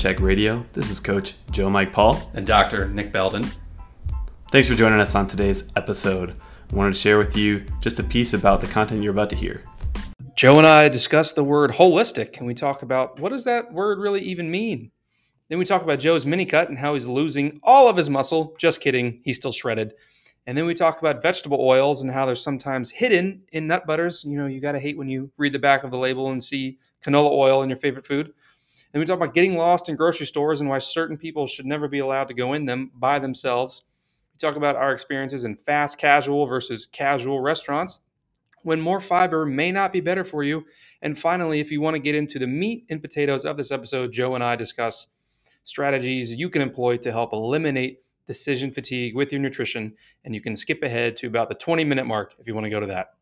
Check Radio. This is Coach Joe Mike Paul. and Dr. Nick Belden. Thanks for joining us on today's episode. I wanted to share with you just a piece about the content you're about to hear. Joe and I discuss the word holistic, and we talk about what does that word really even mean. Then we talk about Joe's mini cut and how he's losing all of his muscle. Just kidding, he's still shredded. And then we talk about vegetable oils and how they're sometimes hidden in nut butters. You know, you got to hate when you read the back of the label and see canola oil in your favorite food. And we talk about getting lost in grocery stores and why certain people should never be allowed to go in them by themselves. We talk about our experiences in fast casual versus casual restaurants when more fiber may not be better for you. And finally, if you want to get into the meat and potatoes of this episode, Joe and I discuss strategies you can employ to help eliminate decision fatigue with your nutrition. And you can skip ahead to about the 20 minute mark if you want to go to that.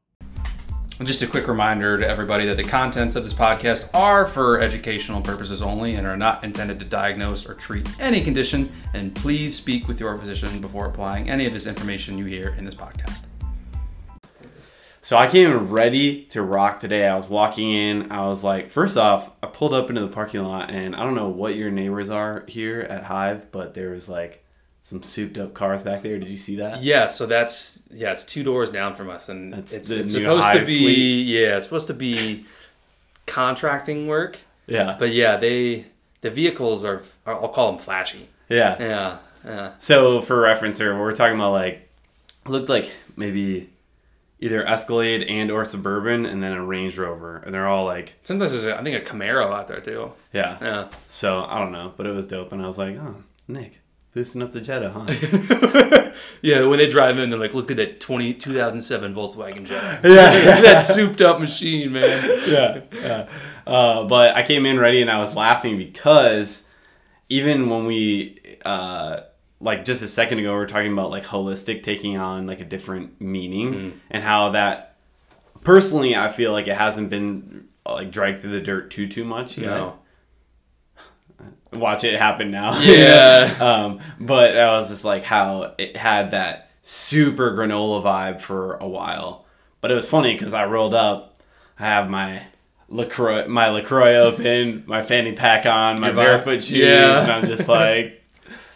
Just a quick reminder to everybody that the contents of this podcast are for educational purposes only and are not intended to diagnose or treat any condition. And please speak with your physician before applying any of this information you hear in this podcast. So I came ready to rock today. I was walking in. I was like, first off, I pulled up into the parking lot, and I don't know what your neighbors are here at Hive, but there was like some souped up cars back there. Did you see that? Yeah, so that's yeah, it's two doors down from us, and That's it's, it's supposed to be fleet. yeah, it's supposed to be contracting work, Yeah. but yeah, they the vehicles are I'll call them flashy. Yeah. Yeah, yeah. So for reference here, we're talking about like looked like maybe either Escalade and or Suburban, and then a Range Rover, and they're all like, Sometimes there's a, I think a Camaro out there too. yeah. Yeah. So I don't know, but it was dope, and I was like, oh, Nick, boosting up the Jetta, huh? yeah, when they drive in, they're like, "Look at that 20, 2007 Volkswagen Jetta. yeah, that souped up machine, man." yeah, yeah. Uh, but I came in ready and I was laughing because even when we, uh, like just a second ago, we were talking about like holistic taking on like a different meaning and how that personally, I feel like it hasn't been like dragged through the dirt too, too much. yet. No. Watch it happen now. Yeah. um, but I was just like how it had that super granola vibe for a while. But it was funny because I rolled up, I have my Lacroix, my Lacroix open, my fanny pack on, my Your barefoot shoes, Yeah. and I'm just like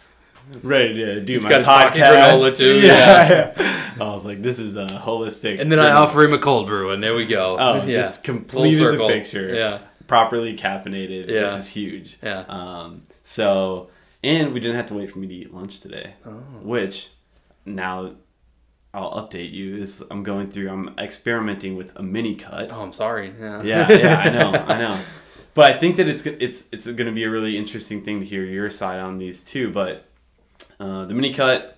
ready to do He's my got podcast. granola too, Yeah, yeah. I was like, this is a holistic. And then I offer him a cold brew, and there we go. Oh, yeah. just completed the picture. Yeah, properly caffeinated, Yeah. which is huge. yeah. Um, so, and we didn't have to wait for me to eat lunch today, Oh. which now I'll update you is I'm going through, I'm experimenting with a mini cut. Oh, I'm sorry. Yeah. Yeah, yeah, I know, I know. But I think that it's it's it's going to be a really interesting thing to hear your side on these too. But uh, the mini cut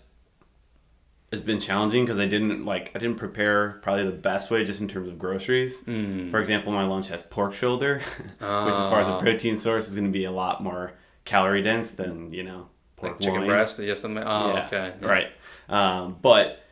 has been challenging because I didn't like I didn't prepare probably the best way just in terms of groceries. Mm. For example, my lunch has pork shoulder, which as far as a Ah. protein source is going to be a lot more calorie dense than you know pork Like chicken loin. breast, or something. Oh, Yeah, okay. Yeah. Right. Um, but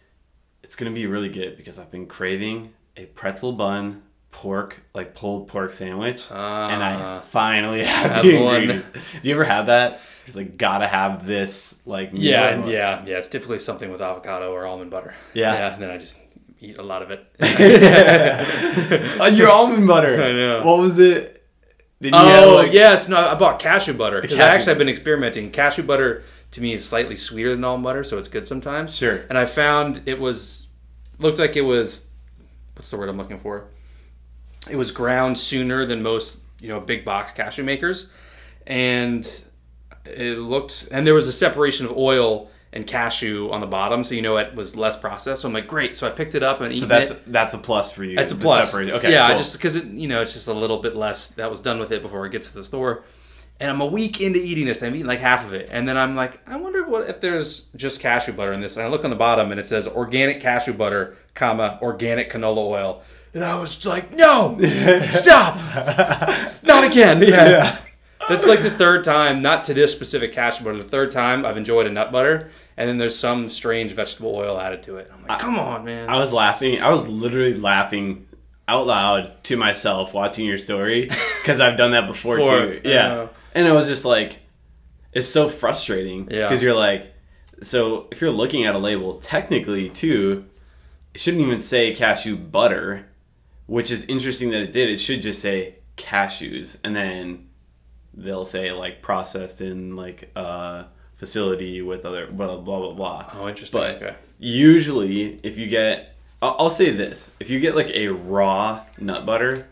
it's gonna be really good because I've been craving a pretzel bun pork like pulled pork sandwich, Ah. and I finally have, Have the one. Do you ever have that? Just like gotta have this like. Yeah, and yeah, yeah. It's typically something with avocado or almond butter. Yeah. yeah. And then I just eat a lot of it. Oh, your almond butter. I know. What was it? Oh like- yes, no. I bought cashew butter because actually I've been experimenting. Cashew butter to me is slightly sweeter than almond butter, so it's good sometimes. Sure. And I found it was looked like it was what's the word I'm looking for? It was ground sooner than most you know big box cashew makers, and it looked and there was a separation of oil and cashew on the bottom, so you know it was less processed. So I'm like, great. So I picked it up and So that's it. that's a plus for you. It's a plus. separated- Okay. Yeah, I just because it, you know, it's just a little bit less that was done with it before it gets to the store. And I'm a week into eating this, I'm eating like half of it, and then I'm like, I wonder what if there's just cashew butter in this. And I look on the bottom, and it says organic cashew butter, comma organic canola oil. And I was like, no, stop, not again. Yeah. That's like the third time, not to this specific cashew butter, the third time I've enjoyed a nut butter, and then there's some strange vegetable oil added to it. I'm like, come on, man. I was laughing. I was literally laughing out loud to myself watching your story because I've done that before Before, too. Yeah, yeah. and it was just like, it's so frustrating Yeah. because you're like, so if you're looking at a label, technically too, it shouldn't even say cashew butter, which is interesting that it did. It should just say cashews, and then they'll say like processed in like a facility with other blah blah blah blah. Oh, interesting. But okay. usually, if you get, I'll, I'll say this: if you get like a raw nut butter,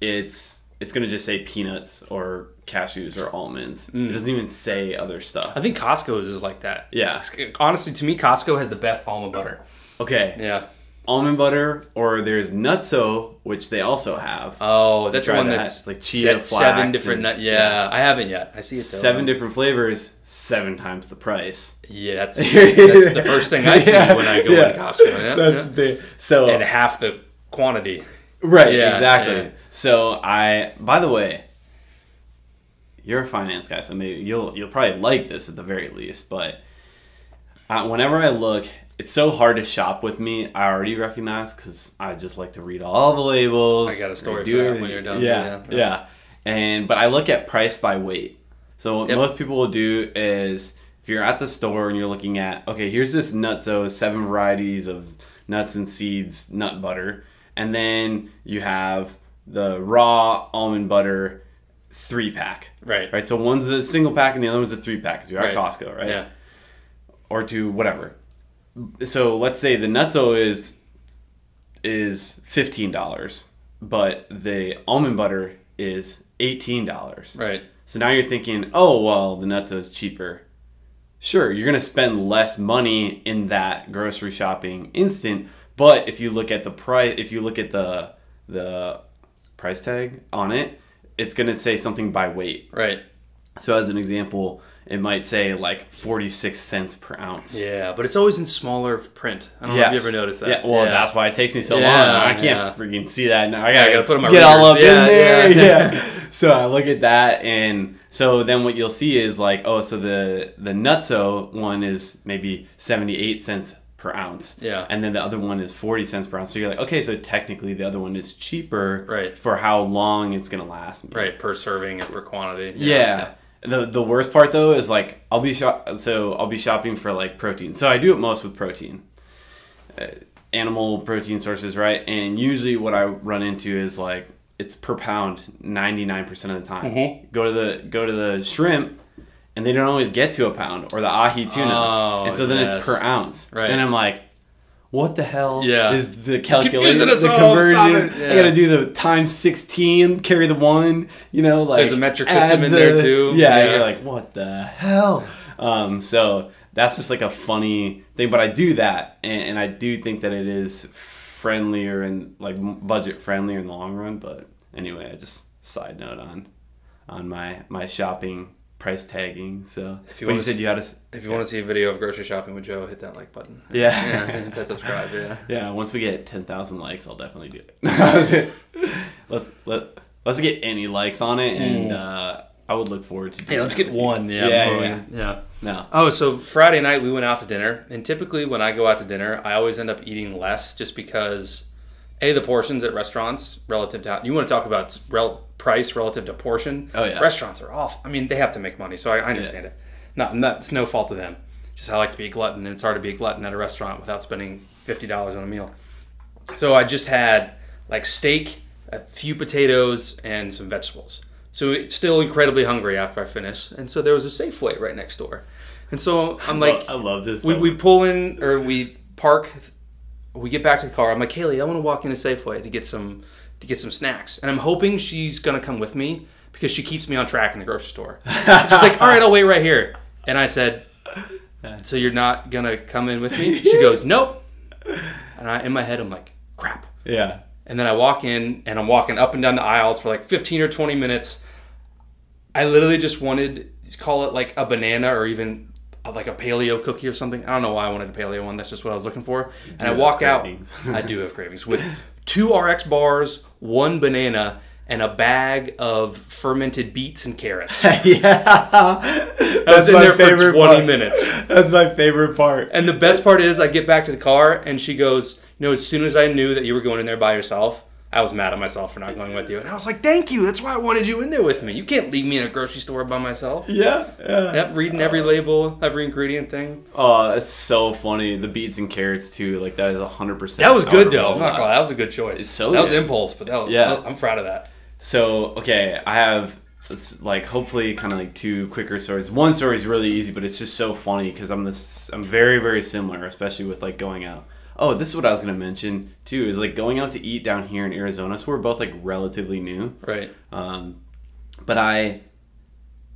it's it's gonna just say peanuts or cashews or almonds. It mm. doesn't even say other stuff. I think Costco's is like that. Yeah. Honestly, to me, Costco has the best almond butter. Okay. Yeah. Almond butter, or there's NuttZo, which they also have. Oh, that's the one that. that's like chia se- seven different and- nut. Yeah, I haven't yet. I see it though. Seven different flavors, seven times the price. Yeah, that's, that's the first thing I see Yeah, when I go yeah. into Costco. Yeah, That's yeah. the so and half the quantity. Right, Yeah, exactly. yeah. So I by the way, you're a finance guy, so maybe you'll you'll probably like this at the very least, but uh, whenever I look, it's so hard to shop with me. I already recognize because I just like to read all the labels. I got a story do for that when you're done. Yeah, Yeah, yeah. And but I look at price by weight. So what Yep. most people will do is if you're at the store and you're looking at okay, here's this NuttZo seven varieties of nuts and seeds nut butter, and then you have the raw almond butter three pack. Right. Right. So one's a single pack and the other one's a three pack because you're at Right. Costco, right? Yeah. Or to whatever. So let's say the NuttZo is is fifteen dollars, but the almond butter is eighteen dollars. Right. So now you're thinking, oh well, the NuttZo is cheaper. Sure, you're gonna spend less money in that grocery shopping instant, but if you look at the price, if you look at the the price tag on it, it's gonna say something by weight. Right. So as an example, it might say like 46 cents per ounce. Yeah, but it's always in smaller print. I don't know if you ever noticed that. Yeah, well, that's why it takes me so Yeah, long. I can't yeah. freaking see that now. I I gotta, gotta put 'em on get all up. Yeah, in there. yeah. Yeah. so I look at that, and so then what you'll see is like, oh, so the the NuttZo one is maybe 78 cents per ounce. Yeah. And then the other one is 40 cents per ounce. So you're like, okay, so technically the other one is cheaper Right. for how long it's gonna last me. Right, per serving and per quantity. Yeah. The the worst part though is like I'll be shop so I'll be shopping for like protein. So I do it most with protein. Uh, animal protein sources, right? And usually what I run into is like it's per pound 99% of the time. Mhm. Go to the go to the shrimp and they don't always get to a pound or the ahi tuna. Oh, and so then yes. it's per ounce. Right. And I'm like what the hell Yeah. is the calculation, the all, conversion? it. I gotta do the times 16, carry the one, you know, like There's a metric system in there, too. Yeah, Yeah. you're like, what the hell? Um, so that's just like a funny thing, but I do that, and, and I do think that it is friendlier and like budget friendlier in the long run. But anyway, I just side note on on my my shopping price tagging. So If you but you wanna said s- you had to, If you want to see a video of grocery shopping with Joe, hit that like button. Yeah. yeah hit that subscribe. Yeah. yeah. Once we get ten thousand likes, I'll definitely do it. let's let let's get any likes on it, and uh, I would look forward to. Hey, let's get one. Yeah. yeah, yeah. yeah. No. Oh, so Friday night we went out to dinner, and typically when I go out to dinner, I always end up eating less, just because a the portions at restaurants relative to you want to talk about rel, price relative to portion. Oh, yeah. restaurants are off. I mean, they have to make money, so I, I understand it. Not, it's no fault of them. Just I like to be a glutton, and it's hard to be a glutton at a restaurant without spending fifty dollars on a meal. So I just had like steak, a few potatoes, and some vegetables. So it's still incredibly hungry after I finish, and so there was a Safeway right next door, and so I'm like, I love this. we, we pull in or we park, we get back to the car. I'm like, Kaylee, I want to walk into Safeway to get some to get some snacks, and I'm hoping she's gonna come with me because she keeps me on track in the grocery store. She's like, all right, I'll wait right here, and I said, so you're not gonna come in with me? She goes, nope, and I in my head I'm like, crap. Yeah. And then I walk in and I'm walking up and down the aisles for like 15 or 20 minutes. I literally just wanted to call it like a banana or even like a paleo cookie or something. I don't know why I wanted a paleo one. That's just what I was looking for. And I walk out. I do have cravings with two RX bars, one banana, and a bag of fermented beets and carrots. Yeah. was in there for 20 part. minutes. That's my favorite part. And the best part is, I get back to the car and she goes, You know, as soon as I knew that you were going in there by yourself, I was mad at myself for not going with you. And I was like, Thank you. That's why I wanted you in there with me. You can't leave me in a grocery store by myself. Yeah. Yeah. Yep, reading every uh, label, every ingredient thing. Oh, that's so funny. The beets and carrots too. Like that is hundred percent. That was good though. I'm not gonna that was a good choice. It's so that was impulse, but that was, Yeah. I'm proud of that. So okay, I have it's like hopefully kind of like two quicker stories. One story is really easy, but it's just so funny because I'm this I'm very very similar, especially with like going out. Oh, this is what I was gonna mention too. Is like going out to eat down here in Arizona. So we're both like relatively new. Right. Um, but I,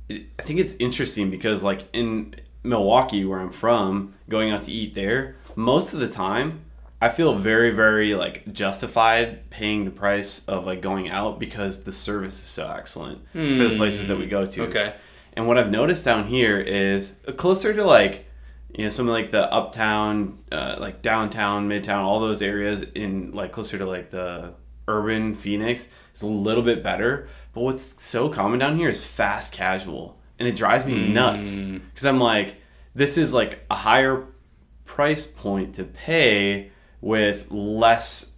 I think it's interesting because like in Milwaukee, where I'm from, going out to eat there, most of the time, I feel very, very like justified paying the price of like going out because the service is so excellent for the places that we go to. Okay. And what I've noticed down here is closer to like, you know, some of like the uptown, uh, like downtown, midtown, all those areas in like closer to like the urban Phoenix is a little bit better. But what's so common down here is fast casual. And it drives me nuts because I'm like, this is like a higher price point to pay with less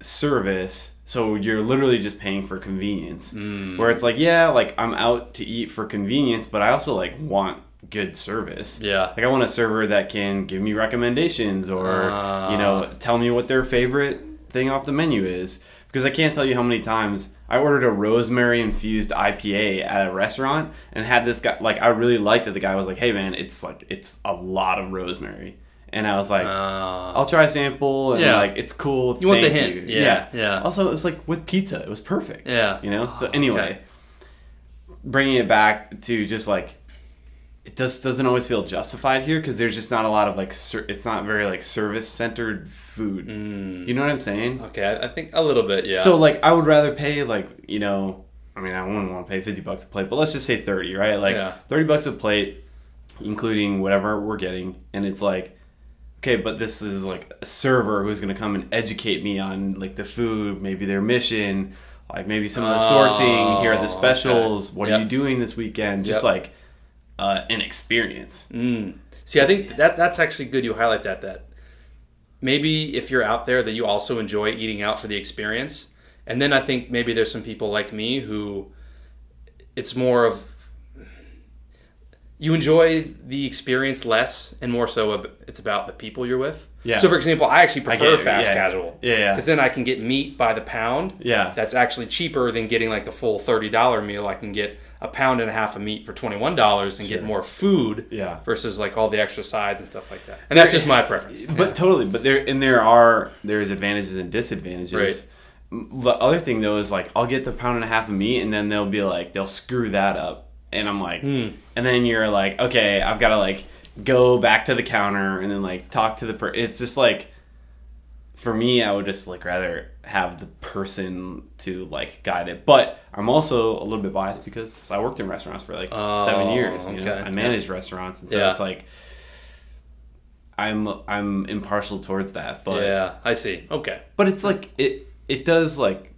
service so you're literally just paying for convenience where it's like yeah like i'm out to eat for convenience but i also like want good service Yeah. like i want a server that can give me recommendations or you know tell me what their favorite thing off the menu is because i can't tell you how many times i ordered a rosemary infused ipa at a restaurant and had this guy like i really liked that the guy was like hey man it's like it's a lot of rosemary and i was like Uh, I'll try a sample and Yeah. like it's cool. You want the hint. you. Yeah, yeah. Also, it was like with pizza, it was perfect. Yeah. You know. So Oh, anyway, okay. bringing it back to just like it does doesn't always feel justified here because there's just not a lot of like ser- it's not very like service centered food. You know what I'm saying? okay, I, I think a little bit. Mm. Yeah. So like I would rather pay like you know I mean I wouldn't want to pay fifty bucks a plate, but let's just say thirty, right? Like Yeah. thirty bucks a plate, including whatever we're getting, and it's like okay, but this is like a server who's gonna come and educate me on like the food, maybe their mission, like maybe some of the sourcing. Here are Oh, the specials. okay. What Yep. are you doing this weekend? Just Yep. like uh, an experience. Mm. See, I think that that's actually good. You highlight that. That maybe if you're out there, that you also enjoy eating out for the experience. And then I think maybe there's some people like me who it's more of you enjoy the experience less and more so it's about the people you're with. Yeah. So for example, I actually get prefer it. fast Yeah. casual. Yeah, yeah. Because then I can get meat by the pound. Yeah. That's actually cheaper than getting like the full thirty dollar meal. I can get a pound and a half of meat for twenty one dollars and get more food Yeah. versus like all the extra sides and stuff like that. And that's just my preference. But totally, but there and there are there's advantages and disadvantages. Right. The other thing though is like I'll get the pound and a half of meat and then they'll be like they'll screw that up and I'm like Hmm. and then you're like okay I've got to like go back to the counter and then like talk to the per it's just like for me I would just like rather have the person to like guide it but I'm also a little bit biased because I worked in restaurants for like oh, seven Oh, years you know okay. I managed restaurants and so Yeah. it's like I'm I'm impartial towards that, but yeah, I see. Okay. but it's like it it does like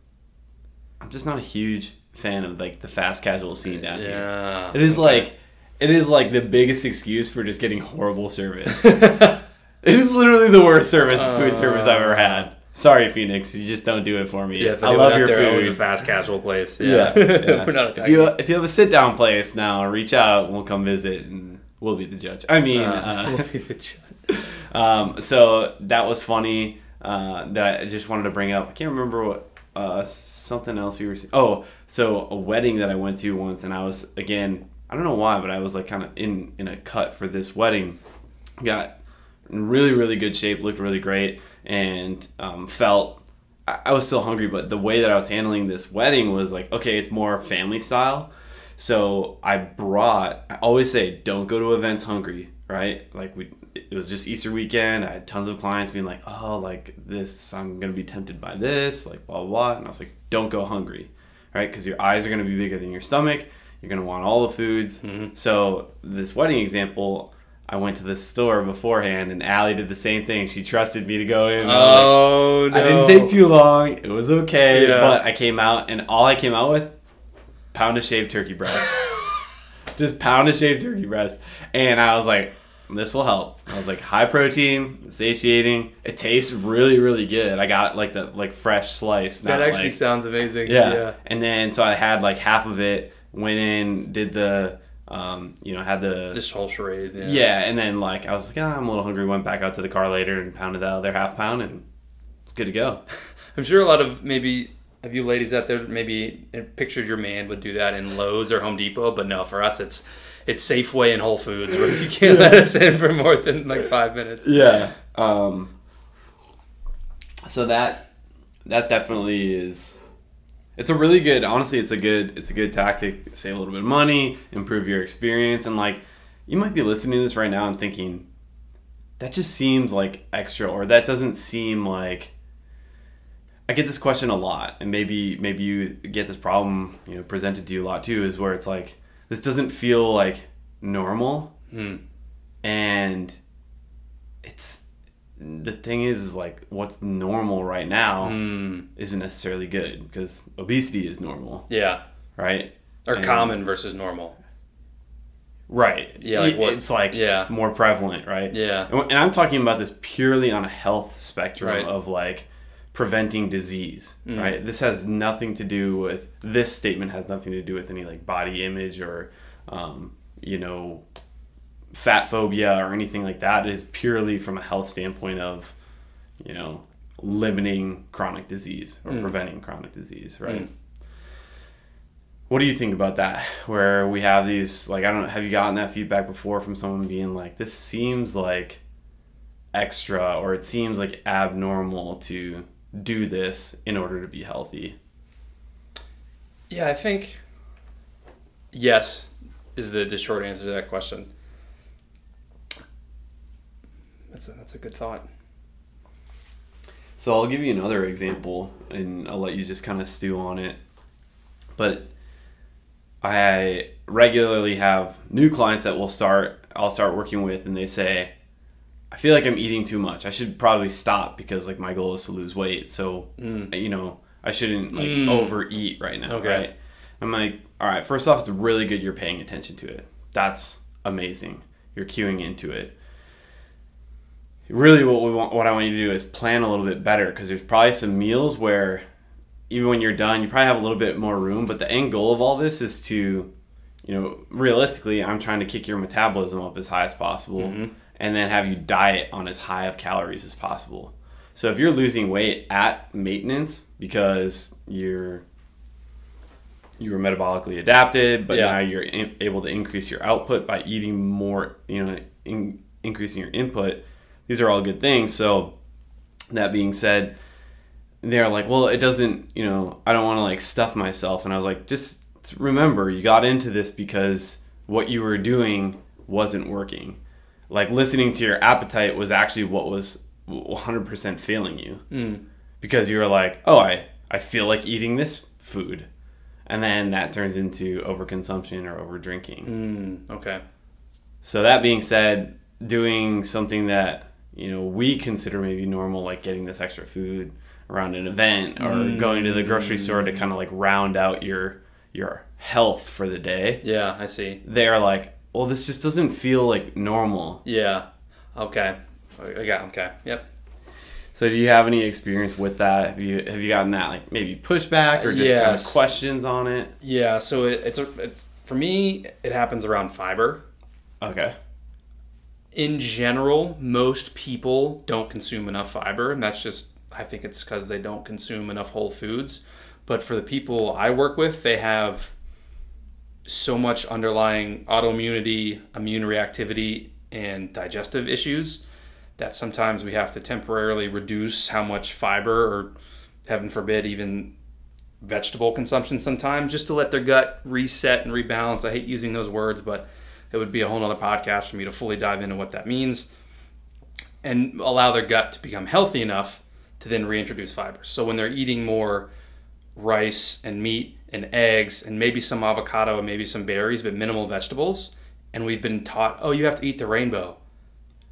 I'm just not a huge fan of like the fast casual scene down here. Yeah. It is like it is like the biggest excuse for just getting horrible service. it is literally the worst service food service I've ever had. Sorry, Phoenix, you just don't do it for me. Yeah, I love your there owns a fast casual place. Yeah, Yeah. yeah. We're not if you if you have a sit down place now, reach out. We'll come visit and we'll be the judge. I mean, uh, uh, we'll be the judge. Um, so that was funny. Uh, that I just wanted to bring up. I can't remember what uh, something else you were. Oh, so a wedding that I went to once, and I was again. I don't know why, but I was like kind of in in a cut for this wedding. Got in really really good shape, looked really great, and um, felt. I was still hungry, but the way that I was handling this wedding was like, okay, it's more family style. So I brought. I always say, don't go to events hungry, right? Like we, it was just Easter weekend. I had tons of clients being like, oh, like this, I'm gonna be tempted by this, like blah blah. blah. And I was like, don't go hungry, right? Because your eyes are gonna be bigger than your stomach. You're gonna want all the foods. So this wedding example. I went to the store beforehand, and Allie did the same thing. She trusted me to go in. I like, Oh no! I didn't take too long. It was okay, Yeah. but I came out and all I came out with pound of shaved turkey breast. Just pound of shaved turkey breast. And I was like, this will help. I was like, high protein, satiating. It tastes really, really good. I got like the like fresh slice. That actually like- sounds amazing. yeah. Yeah. And then so I had like half of it. Went in, did the, um, you know, had the This whole charade. Yeah. yeah, and then like I was like, ah, I'm a little hungry. Went back out to the car later and pounded the other half pound, and it's good to go. I'm sure a lot of maybe of you ladies out there maybe pictured your man would do that in Lowe's or Home Depot? But no, for us, it's it's Safeway and Whole Foods where you can't let us in for more than like five minutes. Yeah. Um, so that that definitely is. It's a really good. Honestly, it's a good. It's a good tactic. Save a little bit of money, improve your experience, and like you might be listening to this right now and thinking, that just seems like extra, or that doesn't seem like. I get this question a lot, and maybe maybe you get this problem, you know, presented to you a lot too, is where it's like this doesn't feel like normal, Hmm. and it's the thing is is like what's normal right now Hmm. isn't necessarily good because obesity is normal, Yeah. right? Or And- common versus normal. Right. Yeah, like what- it's like yeah. more prevalent, right? Yeah. And and I'm talking about this purely on a health spectrum Right. of like preventing disease, Mm. right? This has nothing to do with this statement has nothing to do with any like body image or um, you know fat phobia or anything like that. It is purely from a health standpoint of you know limiting chronic disease or Mm. preventing chronic disease, right? Mm. What do you think about that? Where we have these, like, I don't know, have you gotten that feedback before from someone being like, this seems like extra or it seems like abnormal to do this in order to be healthy? Yeah, I think yes is the, the short answer to that question. That's a, that's a good thought. So I'll give you another example and I'll let you just kind of stew on it. But I regularly have new clients that will start I'll start working with and they say I feel like I'm eating too much. I should probably stop because like my goal is to lose weight. So Mm. you know, I shouldn't like Mm. overeat right now, Okay. right? I'm like, all right, first off, it's really good you're paying attention to it. That's amazing. You're queuing into it really what we want what I want you to do is plan a little bit better because there's probably some meals where even when you're done you probably have a little bit more room but the end goal of all this is to you know realistically I'm trying to kick your metabolism up as high as possible Mhm. and then have you diet on as high of calories as possible so if you're losing weight at maintenance because you're you were metabolically adapted but Yeah. now you're able to increase your output by eating more you know in, increasing your input these are all good things. So that being said, they're like, well, it doesn't, you know, I don't want to like stuff myself. And I was like, just remember, you got into this because what you were doing wasn't working. Like listening to your appetite was actually what was 100% failing you Mm. because you were like, oh, I, I feel like eating this food. And then that turns into overconsumption or overdrinking. Mm. Okay. So that being said, doing something that you know we consider maybe normal, like getting this extra food around an event or mm. going to the grocery store to kind of like round out your your health for the day. Yeah, I see. They're like, well, this just doesn't feel like normal. Yeah. Okay. I got. Okay. Yep. So do you have any experience with that? Have you have you gotten that like maybe pushback or just kind of questions on it? Yeah. So it, it's a, it's for me. It happens around fiber. Okay. In general, most people don't consume enough fiber, and that's just I think it's because they don't consume enough whole foods. But for the people I work with, they have so much underlying autoimmunity, immune reactivity, and digestive issues that sometimes we have to temporarily reduce how much fiber or heaven forbid even vegetable consumption sometimes just to let their gut reset and rebalance. I hate using those words, but it would be a whole nother podcast for me to fully dive into what that means and allow their gut to become healthy enough to then reintroduce fiber. So when they're eating more rice and meat and eggs and maybe some avocado and maybe some berries, but minimal vegetables, and we've been taught, oh, you have to eat the rainbow.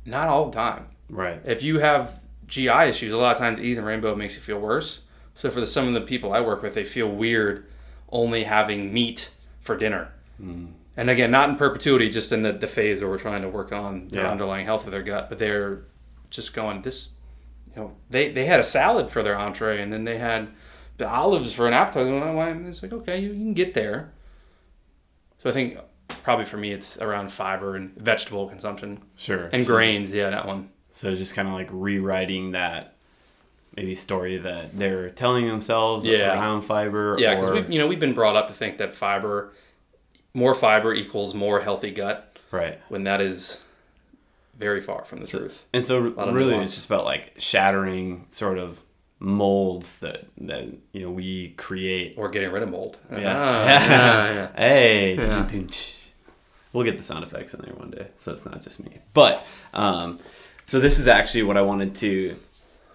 Not all the time. Right. If you have GI issues, a lot of times eating the rainbow makes you feel worse. So for the, some of the people I work with, they feel weird only having meat for dinner. Mm. And again, not in perpetuity, just in the, the phase where we're trying to work on their Yeah. underlying health of their gut. But they're just going, this, you know, they, they had a salad for their entree and then they had the olives for an appetizer. And it's like, okay, you, you can get there. So I think probably for me, it's around fiber and vegetable consumption Sure. and So grains. Yeah, that one. So just kind of like rewriting that maybe story that they're telling themselves Yeah. around fiber. Yeah, because or, we, you know, we've been brought up to think that fiber, more fiber equals more healthy gut, right. when that is very far from the truth. And so really it's just about like shattering sort of molds that that you know we create. Or getting rid of mold. Yeah. Ah, yeah, yeah. Hey. Yeah. We'll get the sound effects in there one day, so it's not just me. But um, so this is actually what I wanted to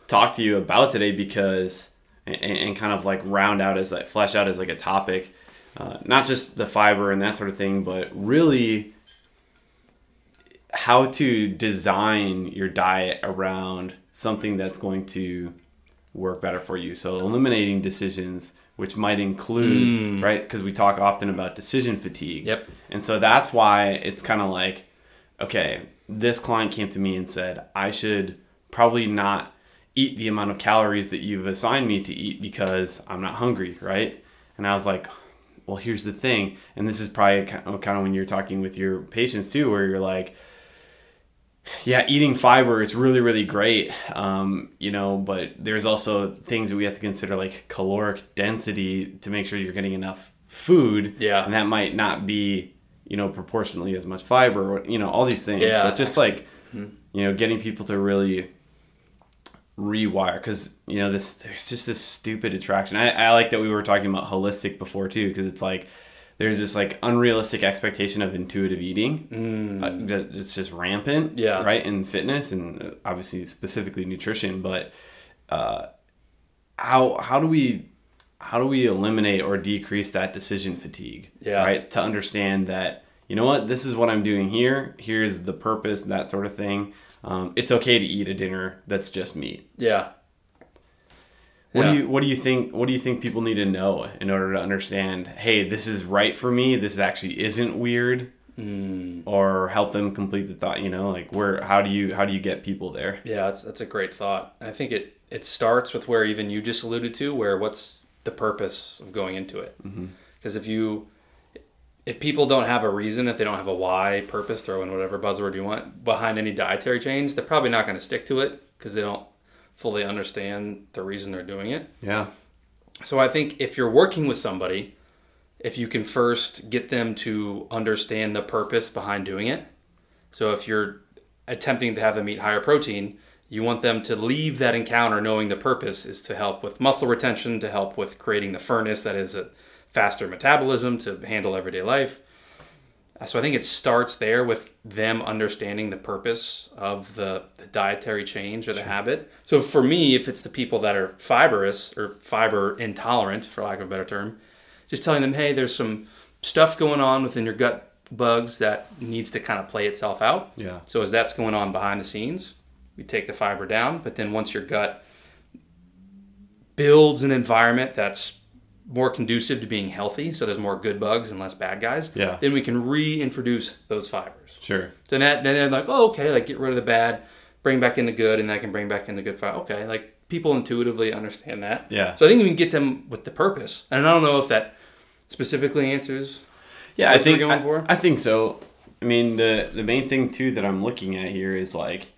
talk to you about today because and, and kind of like round out as like flesh out as like a topic, uh, not just the fiber and that sort of thing, but really how to design your diet around something that's going to work better for you. So eliminating decisions, which might include right because we talk often about decision fatigue. Yep. And so that's why it's kind of like, okay, this client came to me and said, I should probably not eat the amount of calories that you've assigned me to eat because I'm not hungry, right? And I was like, well, here's the thing. And this is probably kind of when you're talking with your patients too, where you're like, yeah, eating fiber is really, really great, um, you know, but there's also things that we have to consider like caloric density to make sure you're getting enough food. Yeah. And that might not be, you know, proportionally as much fiber, or, you know, all these things. Yeah. But just like, you know, getting people to really rewire because, you know, this, there's just this stupid attraction. I, I like that we were talking about holistic before too, because it's like, there's this like unrealistic expectation of intuitive eating uh, that it's just rampant Yeah. right in fitness and uh, obviously specifically nutrition but uh, how how do we how do we eliminate or decrease that decision fatigue Yeah. right to understand that you know what this is what i'm doing here here's the purpose that sort of thing um, it's okay to eat a dinner that's just meat Yeah. what Yeah. do you what do you think what do you think people need to know in order to understand hey this is right for me this actually isn't weird Hmm. or help them complete the thought you know like where how do you how do you get people there Yeah, that's that's a great thought. I think it it starts with where even you just alluded to, where what's the purpose of going into it? Because if you if people don't have a reason, if they don't have a why, purpose, throw in whatever buzzword you want behind any dietary change, they're probably not going to stick to it because they don't fully understand the reason they're doing it. yeah So I think if you're working with somebody, if you can first get them to understand the purpose behind doing it. So if you're attempting to have them eat higher protein, you want them to leave that encounter knowing the purpose is to help with muscle retention, to help with creating the furnace that is a faster metabolism to handle everyday life. Uh, So I think it starts there with them understanding the purpose of the, the dietary change or the habit. So for me, if it's the people that are fibrous or fiber intolerant, for lack of a better term, just telling them, hey, there's some stuff going on within your gut bugs that needs to kind of play itself out. yeah So as that's going on behind the scenes, we take the fiber down, but then once your gut builds an environment that's more conducive to being healthy, so there's more good bugs and less bad guys, Yeah. then we can reintroduce those fibers. sure So that, then they're like, oh, okay, like get rid of the bad, bring back in the good, and that can bring back in the good fiber. Okay, like people intuitively understand that. Yeah. So I think we can get them with the purpose, and I don't know if that specifically answers. yeah what i we're think going I, for? I think so i mean the the main thing too that i'm looking at here is like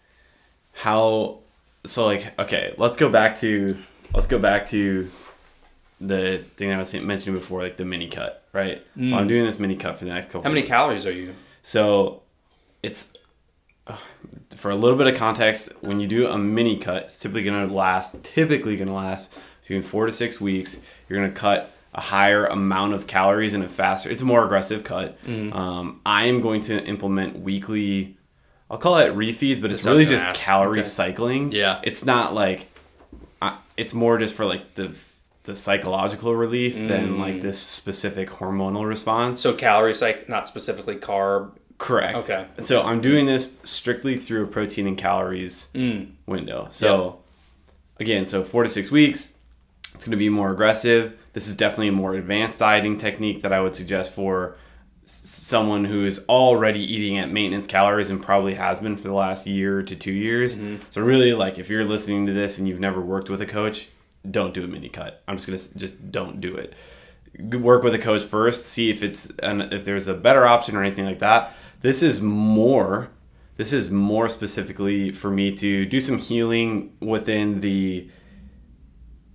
how so like okay let's go back to let's go back to the thing i was mentioning before like the mini cut right so i'm doing this mini cut for the next couple Mm. How many weeks. calories are you? So it's uh, for a little bit of context, when you do a mini cut, it's typically going to last typically going to last between 4 to 6 weeks. You're going to cut a higher amount of calories in a faster it's a more aggressive cut. Um, I am going to implement weekly I'll call it refeeds, but it's That's what I was really just ask. calorie Okay. cycling. Yeah. It's not like I it's more just for like the the psychological relief than Mm. like this specific hormonal response. So calorie cycle, not specifically carb. Correct. Okay. So I'm doing this strictly through a protein and calories Mm. window. So again, so four to six weeks, it's going to be more aggressive. This is definitely a more advanced dieting technique that I would suggest for someone who is already eating at maintenance calories and probably has been for the last year to two years. So really, like if you're listening to this and you've never worked with a coach, don't do a mini cut. I'm just gonna just don't do it. Work with a coach first, see if it's and if there's a better option or anything like that. This is more. This is more specifically for me to do some healing within the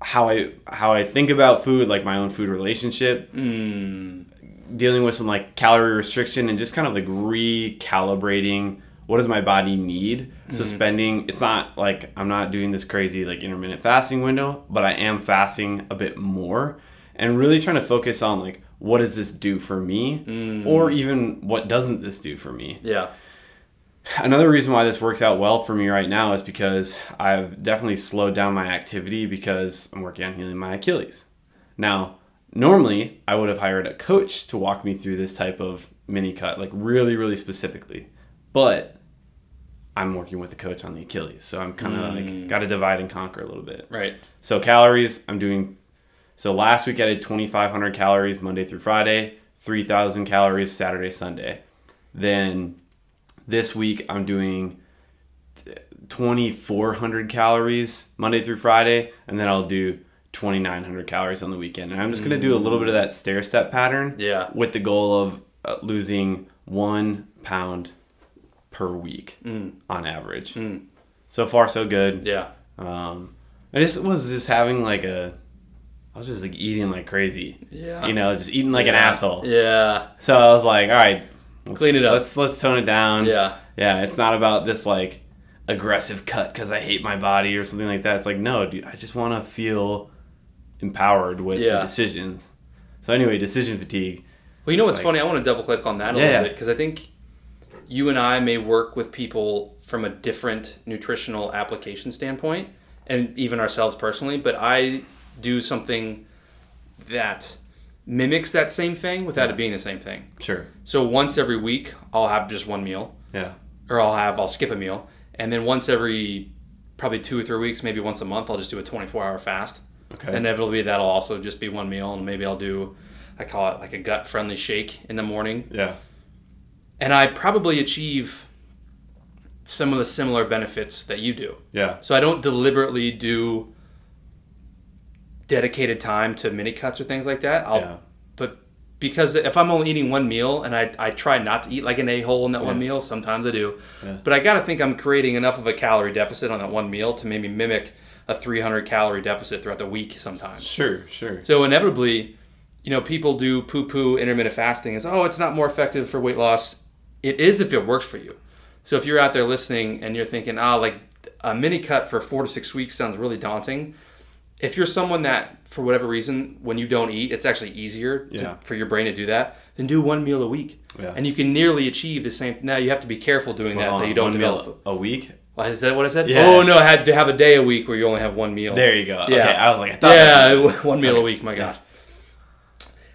how I how I think about food, like my own food relationship, Mm. dealing with some like calorie restriction and just kind of like recalibrating what does my body need. So mm-hmm. spending it's not like I'm not doing this crazy like intermittent fasting window, but I am fasting a bit more and really trying to focus on like what does this do for me mm. or even what doesn't this do for me. Yeah. Another reason why this works out well for me right now is because I've definitely slowed down my activity because I'm working on healing my Achilles. Now, normally I would have hired a coach to walk me through this type of mini cut, like really, really specifically. But I'm working with the coach on the Achilles, so I'm kind of like got to divide and conquer a little bit. Right. So calories, I'm doing. So last week I did 2,500 calories Monday through Friday, 3,000 calories Saturday, Sunday. Then this week I'm doing 2,400 calories Monday through Friday, and then I'll do 2,900 calories on the weekend. And I'm just gonna do a little bit of that stair step pattern. Yeah. With the goal of uh, losing one pound per week on average. So far, so good. Yeah. Um, I just was just having like a, I was just like eating like crazy. Yeah. You know, just eating like an asshole. Yeah. So I was like, all right, let's- Clean it up. Let's let's tone it down. Yeah. Yeah. It's not about this like aggressive cut because I hate my body or something like that. It's like no, dude. I just want to feel empowered with the Yeah. decisions. So anyway, decision fatigue. Well, you know what's like- funny? I want to double click on that a Yeah, little bit because I think you and I may work with people from a different nutritional application standpoint, and even ourselves personally. But I do something that mimics that same thing without it being the same thing. Sure. So once every week, I'll have just one meal, Yeah. or I'll have I'll skip a meal, and then once every probably two or three weeks, maybe once a month, I'll just do a 24 hour fast. Okay. Inevitably, that'll also just be one meal, and maybe I'll do, I call it like a gut friendly shake in the morning. yeah. And I probably achieve some of the similar benefits that you do. Yeah. So I don't deliberately do dedicated time to mini cuts or things like that. I'll, Yeah. But because if I'm only eating one meal and I, I try not to eat like an a hole in that one meal, sometimes I do. Yeah. But I got to think I'm creating enough of a calorie deficit on that one meal to maybe mimic a 300 calorie deficit throughout the week sometimes. Sure. Sure. So inevitably, you know, people do poo poo intermittent fasting as, oh, it's not more effective for weight loss. It is if it works for you. So if you're out there listening and you're thinking, ah, like a mini cut for four to six weeks sounds really daunting. If you're someone that, for whatever reason, when you don't eat, it's actually easier to, Yeah. for your brain to do that, then do one meal a week. Yeah. And you can nearly achieve the same. Now you have to be careful doing Hold that, that you don't one meal develop. a week. Is that what I said? Yeah. Oh, no, I had to have a day a week where you only have one meal. There you go. Yeah. Okay. I was like, I thought. Yeah, one meal a week. My gosh.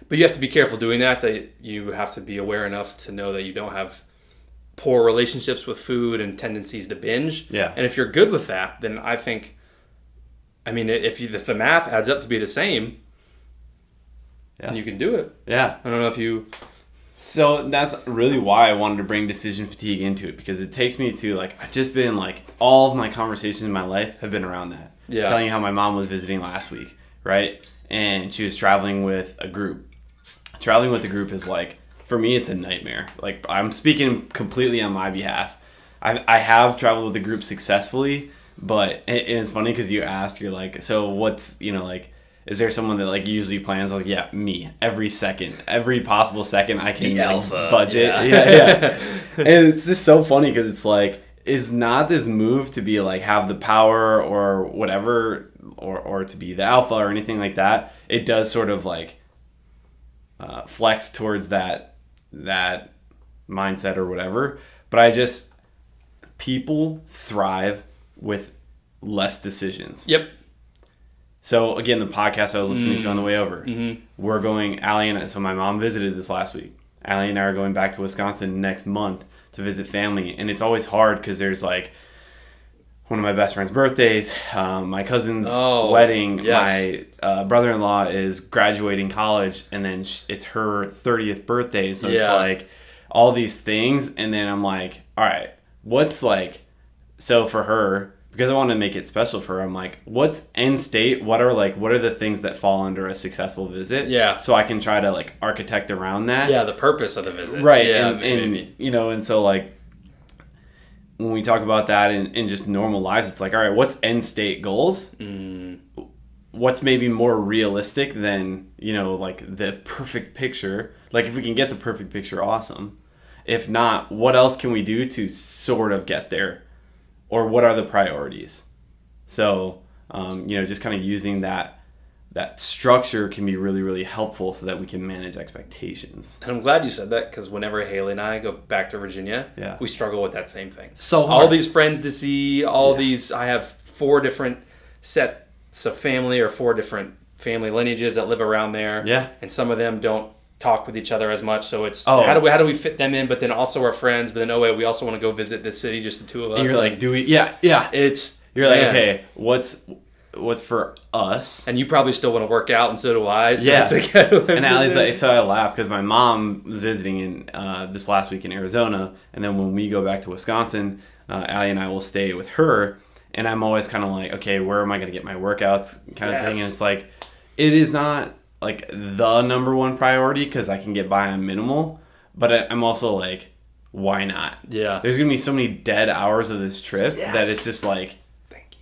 But you have to be careful doing that. That you have to be aware enough to know that you don't have poor relationships with food and tendencies to binge. Yeah. And if you're good with that, then I think, I mean, if you, if the math adds up to be the same, Yeah. then you can do it. yeah. I don't know if you. So that's really why I wanted to bring decision fatigue into it because it takes me to like I've just been like all of my conversations in my life have been around that. Yeah. Telling you how my mom was visiting last week, right? And she was traveling with a group. Traveling with a group is like for me it's a nightmare. Like I'm speaking completely on my behalf. I I have traveled with a group successfully, but it, it's funny because you asked, you're like, so what's you know like is there someone that like usually plans? I was like, yeah, me. Every second, every possible second, I can like, budget. yeah. Yeah, yeah. and it's just so funny because it's like, is not this move to be like have the power or whatever, or or to be the alpha or anything like that. It does sort of like uh, flex towards that that mindset or whatever. But I just people thrive with less decisions. Yep. So again, the podcast I was listening to on the way over, Mm-hmm. we're going. Allie and so my mom visited this last week. Allie and I are going back to Wisconsin next month to visit family, and it's always hard because there's like one of my best friend's birthdays, um, my cousin's Oh, wedding, yes. my uh, brother-in-law is graduating college, and then sh- it's her 30th birthday. So it's like all these things, and then I'm like, all right, what's like so for her because i want to make it special for her i'm like what's end state what are like what are the things that fall under a successful visit Yeah. so i can try to like architect around that Yeah, the purpose of the visit. right Yeah, and, maybe. and you know and so like when we talk about that in, in just normal lives it's like all right what's end state goals? Mm, what's maybe more realistic than you know like the perfect picture? Like if we can get the perfect picture awesome. If not what else can we do to sort of get there? Or what are the priorities? So um, you know just kind of using that that structure can be really really helpful so that we can manage expectations And I'm glad you said that because whenever Haley and I go back to Virginia, Yeah. we struggle with that same thing. so All these friends to see, all Yeah. these. I have four different sets of family or four different family lineages that live around there. Yeah. and some of them don't talk with each other as much. So it's Oh. how do we how do we fit them in? But then also our friends. But then oh wait, we also want to go visit this city, just the two of us. And you're like do we yeah yeah it's you're like man. okay what's what's for us And you probably still want to work out, and so do I. So Yeah. it's okay. And Allie's like, so I laugh because my mom was visiting in uh, this last week in Arizona, and then when we go back to Wisconsin, uh, Allie and I will stay with her, and I'm always kind of like, okay, where am I going to get my workouts, kind of thing, and it's like, it is not like the number one priority because I can get by on minimal, but I, I'm also like, why not? yeah. There's gonna be so many dead hours of this trip Yes. that it's just like.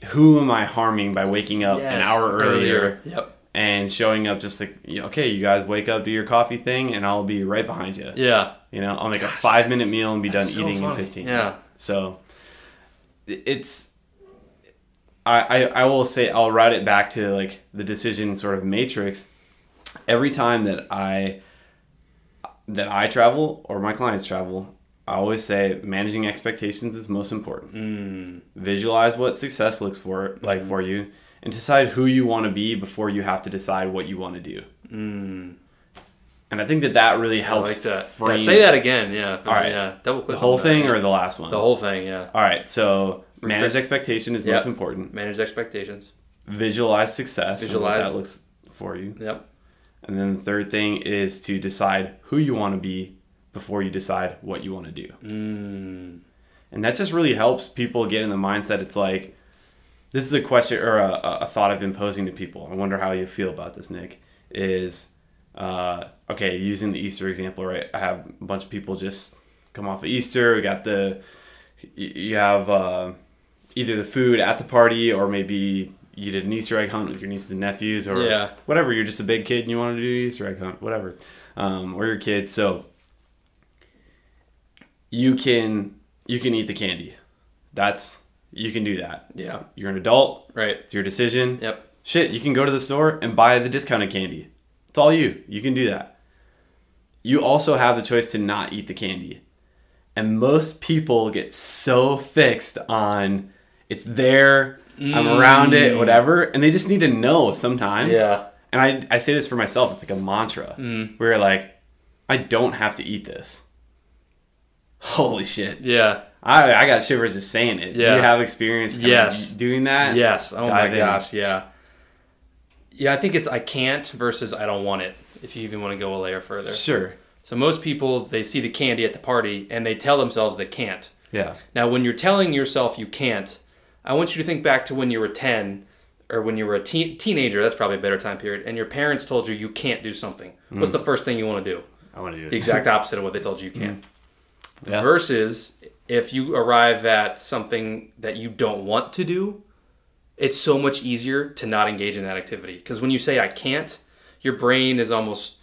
Who am I harming by waking up an hour earlier Yep. and showing up just like okay you guys wake up do your coffee thing and i'll be right behind you Yeah. you know i'll make a five minute meal and be done so eating in 15 Yeah. so it's I, I i will say i'll route it back to like the decision sort of matrix every time that i that i travel or my clients travel i always say managing expectations is most important Mm. visualize what success looks for like Mm-hmm. for you and decide who you want to be before you have to decide what you want to do Mm. and i think that that really I helps like that. Yeah, say that again. Yeah. All right. Yeah. Double click the whole that, thing or the last one the whole thing. Yeah. all right so manage expectation is Yep. most important Manage expectations. visualize success Visualize- that looks for you Yep. and then the third thing is to decide who you want to be before you decide what you want to do Mm. and that just really helps people get in the mindset it's like this is a question or a, a thought i've been posing to people i wonder how you feel about this nick is uh, okay using the easter example right i have a bunch of people just come off of easter we got the you have uh, either the food at the party or maybe you did an easter egg hunt with your nieces and nephews or Yeah. whatever you're just a big kid and you want to do easter egg hunt whatever um, or your kid so you can you can eat the candy. That's you can do that. Yeah. you're an adult. Right. it's your decision. Yep. shit you can go to the store and buy the discounted candy. It's all you. You can do that. You also have the choice to not eat the candy. And most people get so fixed on it's there i'm around it mm. whatever and they just need to know sometimes. Yeah. and I, I say this for myself it's like a mantra. Mm. Where you're like i don't have to eat this holy shit Yeah. I, I got shivers just saying it. Yeah. You have experience Yes. doing that? Yes. Oh my in. gosh. Yeah. Yeah. I think it's I can't versus I don't want it. If you even want to go a layer further. Sure. So most people they see the candy at the party and they tell themselves they can't. Yeah. Now, when you're telling yourself you can't, I want you to think back to when you were 10 or when you were a teen- teenager. That's probably a better time period. And your parents told you you can't do something. What's mm. the first thing you want to do? I want to do it. The exact opposite of what they told you you can. Mm. Yeah. Versus if you arrive at something that you don't want to do, it's so much easier to not engage in that activity. Because when you say I can't, your brain is almost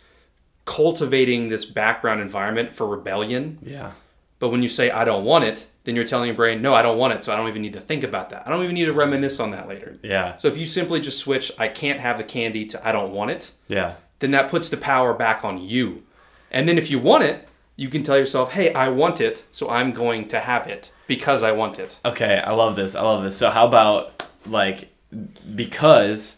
cultivating this background environment for rebellion Yeah. but when you say I don't want it, then you're telling your brain, no, I don't want it, so I don't even need to think about that. I don't even need to reminisce on that later. Yeah. So if you simply just switch I can't have the candy to I don't want it, Yeah. then that puts the power back on you. And then if you want it, you can tell yourself, hey, I want it, so I'm going to have it because I want it. Okay. I love this. I love this. So how about like because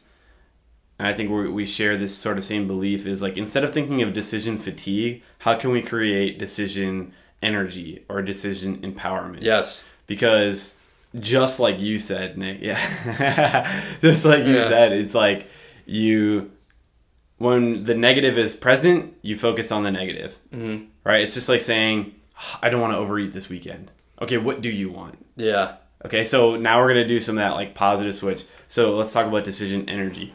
and I think we we share this sort of same belief is like instead of thinking of decision fatigue, how can we create decision energy or decision empowerment? Yes. because just like you said nick yeah just like you Yeah. said it's like you when the negative is present you focus on the negative Mhm. right it's just like saying i don't want to overeat this weekend okay what do you want Yeah. okay so now we're going to do some of that like positive switch so let's talk about decision energy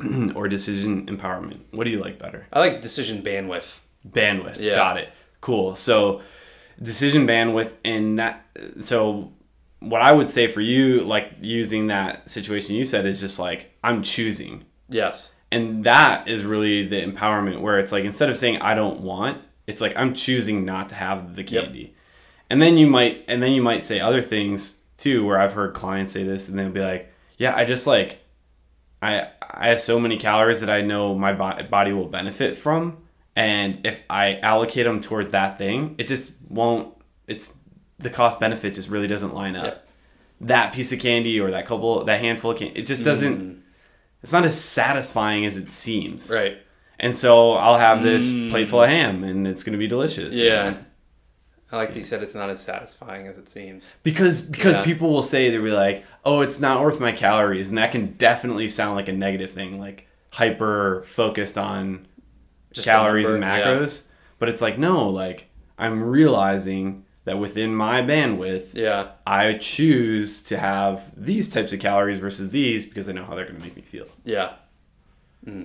or decision empowerment what do you like better I like decision bandwidth. bandwidth. Yeah. Got it. Cool. So decision bandwidth and that so what I would say for you like using that situation you said is just like I'm choosing. Yes. And that is really the empowerment where it's like instead of saying I don't want, it's like I'm choosing not to have the Yep. candy. And then you might and then you might say other things too where I've heard clients say this and they'll be like, "Yeah, I just like I I have so many calories that I know my bo- body will benefit from and if I allocate them toward that thing, it just won't it's the cost benefit just really doesn't line up. Yep. That piece of candy or that couple that handful of candy, it just doesn't mm. It's not as satisfying as it seems. Right. And so I'll have this Mm. plate full of ham and it's going to be delicious. Yeah. I like that you said it's not as satisfying as it seems. Because because Yeah. people will say they'll be like, "Oh, it's not worth my calories." And that can definitely sound like a negative thing, like hyper focused on Just calories and number, yeah. macros. But it's like, no, like I'm realizing that within my bandwidth, Yeah. I choose to have these types of calories versus these because I know how they're going to make me feel. Yeah. Hmm.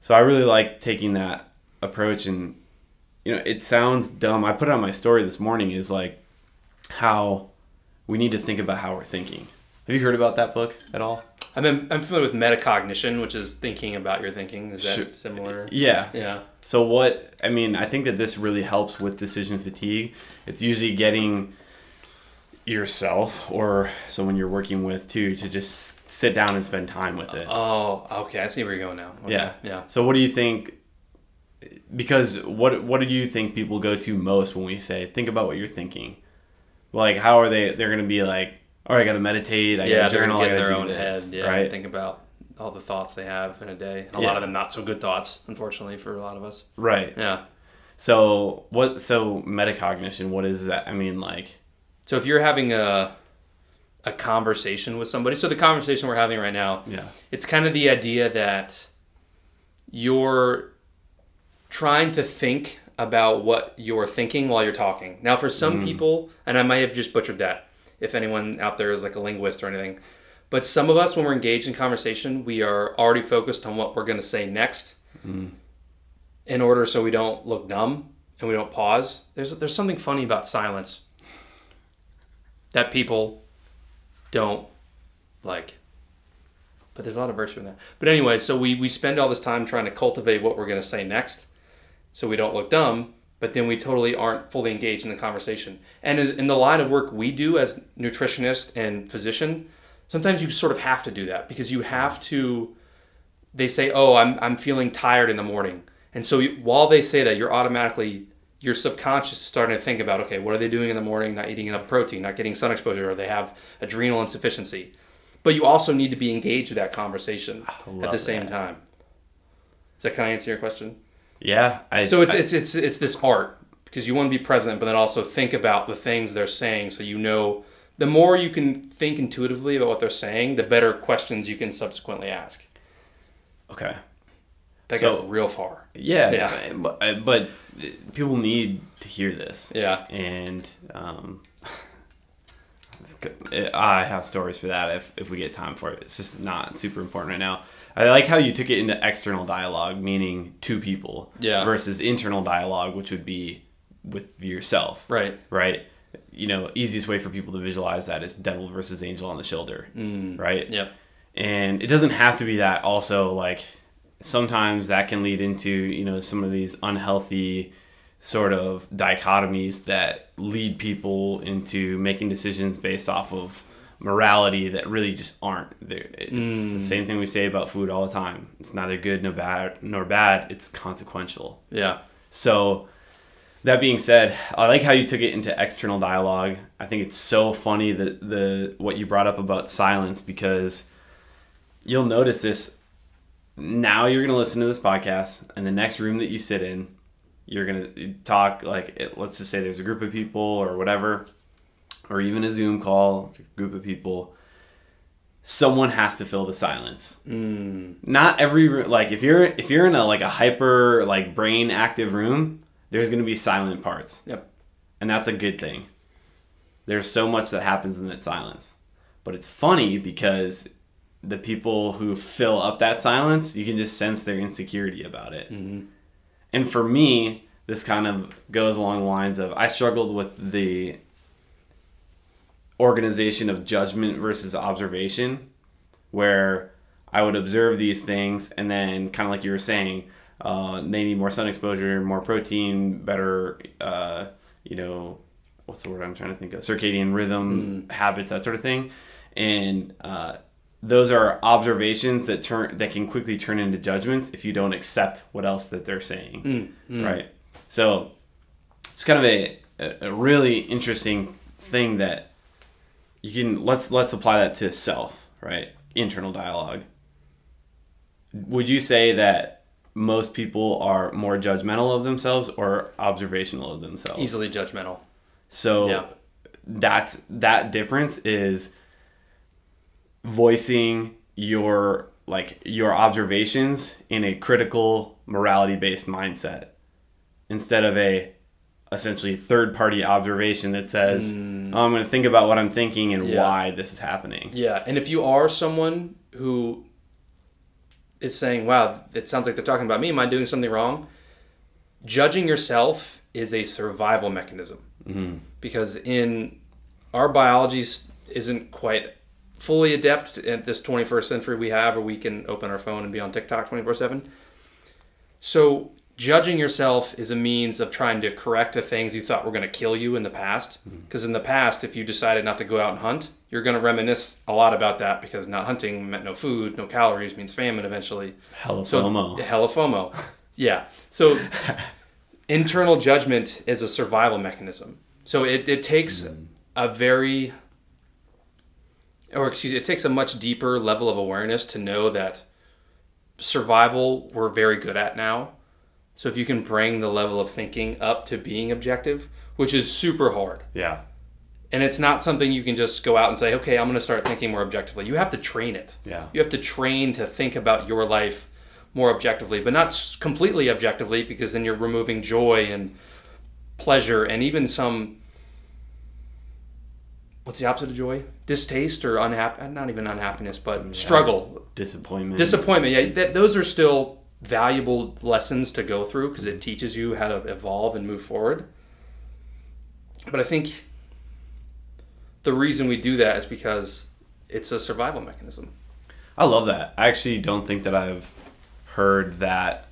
So I really like taking that approach and you know, it sounds dumb. I put it on my story this morning is like how we need to think about how we're thinking. Have you heard about that book at all? I'm, I'm familiar with metacognition, which is thinking about your thinking. Is that Sure. similar? Yeah. Yeah. So what I mean, I think that this really helps with decision fatigue. It's usually getting yourself or someone you're working with too to just sit down and spend time with it. Oh, okay. I see where you're going now. Okay. Yeah. Yeah. So what do you think? Because what what do you think people go to most when we say think about what you're thinking? Like how are they? They're gonna be like, all right, I gotta meditate. I yeah, gotta they're journal. gonna I get in their own this, head. Yeah. right, Think about all the thoughts they have in a day. And a Yeah. lot of them not so good thoughts, unfortunately, for a lot of us. right. Yeah. So what? So metacognition. What is that? I mean, like, So if you're having a a conversation with somebody, so the conversation we're having right now, yeah, it's kind of the idea that you're trying to think about what you're thinking while you're talking. Now, for some mm. people, and I might have just butchered that, if anyone out there is like a linguist or anything, but some of us, when we're engaged in conversation, we are already focused on what we're going to say next mm. in order so we don't look dumb and we don't pause. There's, there's something funny about silence that people don't like but there's a lot of virtue in that. But anyway, so we we spend all this time trying to cultivate what we're going to say next, so we don't look dumb. But then we totally aren't fully engaged in the conversation. And in the line of work we do as nutritionist and physician, sometimes you sort of have to do that because you have to. They say, "Oh, I'm I'm feeling tired in the morning," and so you, while they say that, you're automatically your subconscious is starting to think about, okay, what are they doing in the morning? Not eating enough protein, not getting sun exposure, or they have adrenal insufficiency but you also need to be engaged with that conversation at the same that. time. Does that kind of answer your question? Yeah. I, So it's I- it's it's it's this art because you want to be present, but then also think about the things they're saying, so you know. The more you can think intuitively about what they're saying, the better questions you can subsequently ask. okay. That So- got real far. Yeah, Yeah. But, but people need to hear this. Yeah. and um, I have stories for that if, if we get time for it. It's just not super important right now. I like how you took it into external dialogue, meaning two people, Yeah. versus internal dialogue, which would be with yourself, Right. right? You know, easiest way for people to visualize that is devil versus angel on the shoulder, mm. right? Yep. and it doesn't have to be that also like sometimes that can lead into you know some of these unhealthy sort of dichotomies that lead people into making decisions based off of morality that really just aren't there. It's the hmm. same thing we say about food all the time. It's neither good nor bad nor bad. It's consequential. Yeah. so that being said, I like how you took it into external dialogue. I think it's so funny that the what you brought up about silence because you'll notice this. Now you're going to listen to this podcast and the next room that you sit in you're going to talk like it, let's just say there's a group of people or whatever or even a Zoom call, a group of people someone has to fill the silence. Hmm. Not every like if you're if you're in a like a hyper like brain active room there's going to be silent parts. Yep. and that's a good thing. There's so much that happens in that silence. But it's funny because the people who fill up that silence you can just sense their insecurity about it. Mm-hmm. And for me this kind of goes along the lines of i struggled with the organization of judgment versus observation where I would observe these things, and then kind of like you were saying, uh, they need more sun exposure, more protein, better, uh, you know, what's the word I'm trying to think of? Circadian rhythm habits, that sort of thing, and uh, those are observations that turn that can quickly turn into judgments if you don't accept what else that they're saying, right? So it's kind of a a really interesting thing that you can let's let's apply that to self, right? Internal dialogue. Would you say that most people are more judgmental of themselves or observational of themselves? Easily judgmental. So Yeah. that's that difference is voicing your like your observations in a critical morality based mindset instead of a essentially third party observation that says oh, I'm going to think about what I'm thinking and Mm. Yeah. why this is happening. Yeah, and if you are someone who is saying, "Wow, it sounds like they're talking about me. Am I doing something wrong?" Judging yourself is a survival mechanism because in our biology isn't quite fully adept at this 21st century we have, where we can open our phone and be on TikTok 24 seven. So judging yourself is a means of trying to correct the things you thought were going to kill you in the past. Hmm. Because in the past, if you decided not to go out and hunt, you're going to reminisce a lot about that because not hunting meant no food, no calories means famine eventually. Hell of So FOMO. hella FOMO. yeah. So internal judgment is a survival mechanism. So it, it takes hmm. a very or excuse me, it takes a much deeper level of awareness to know that survival we're very good at now. So if you can bring the level of thinking up to being objective, which is super hard. Yeah. And it's not something you can just go out and say, okay, I'm going to start thinking more objectively. You have to train it. Yeah. You have to train to think about your life more objectively, but not completely objectively because then you're removing joy and pleasure and even some what's the opposite of joy? Distaste or unhappy not even unhappiness, but struggle, Disappointment. disappointment. Yeah, that, those are still valuable lessons to go through because it teaches you how to evolve and move forward. But I think the reason we do that is because it's a survival mechanism. I love that. I actually don't think that I've heard that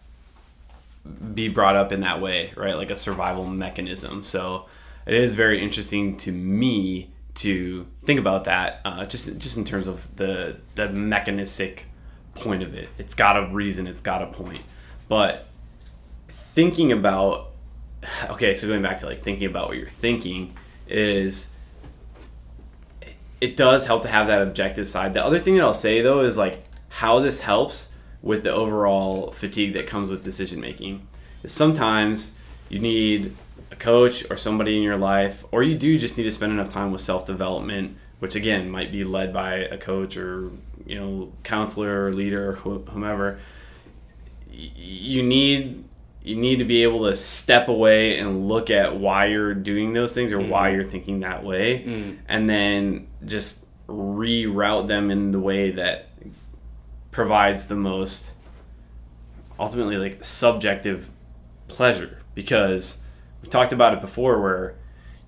be brought up in that way, right? Like a survival mechanism. So it is very interesting to me to think about that, uh, just just in terms of the the mechanistic point of it. It's got a reason. It's got a point. But thinking about okay, so going back to like thinking about what you're thinking is it does help to have that objective side. The other thing that I'll say though is like how this helps with the overall fatigue that comes with decision making. Is sometimes you need a coach or somebody in your life, or you do just need to spend enough time with self development, which again might be led by a coach or you know counselor or leader or whomever. You need you need to be able to step away and look at why you're doing those things or why mm-hmm. you're thinking that way mm. and then just reroute them in the way that provides the most ultimately like subjective pleasure. Because we talked about it before where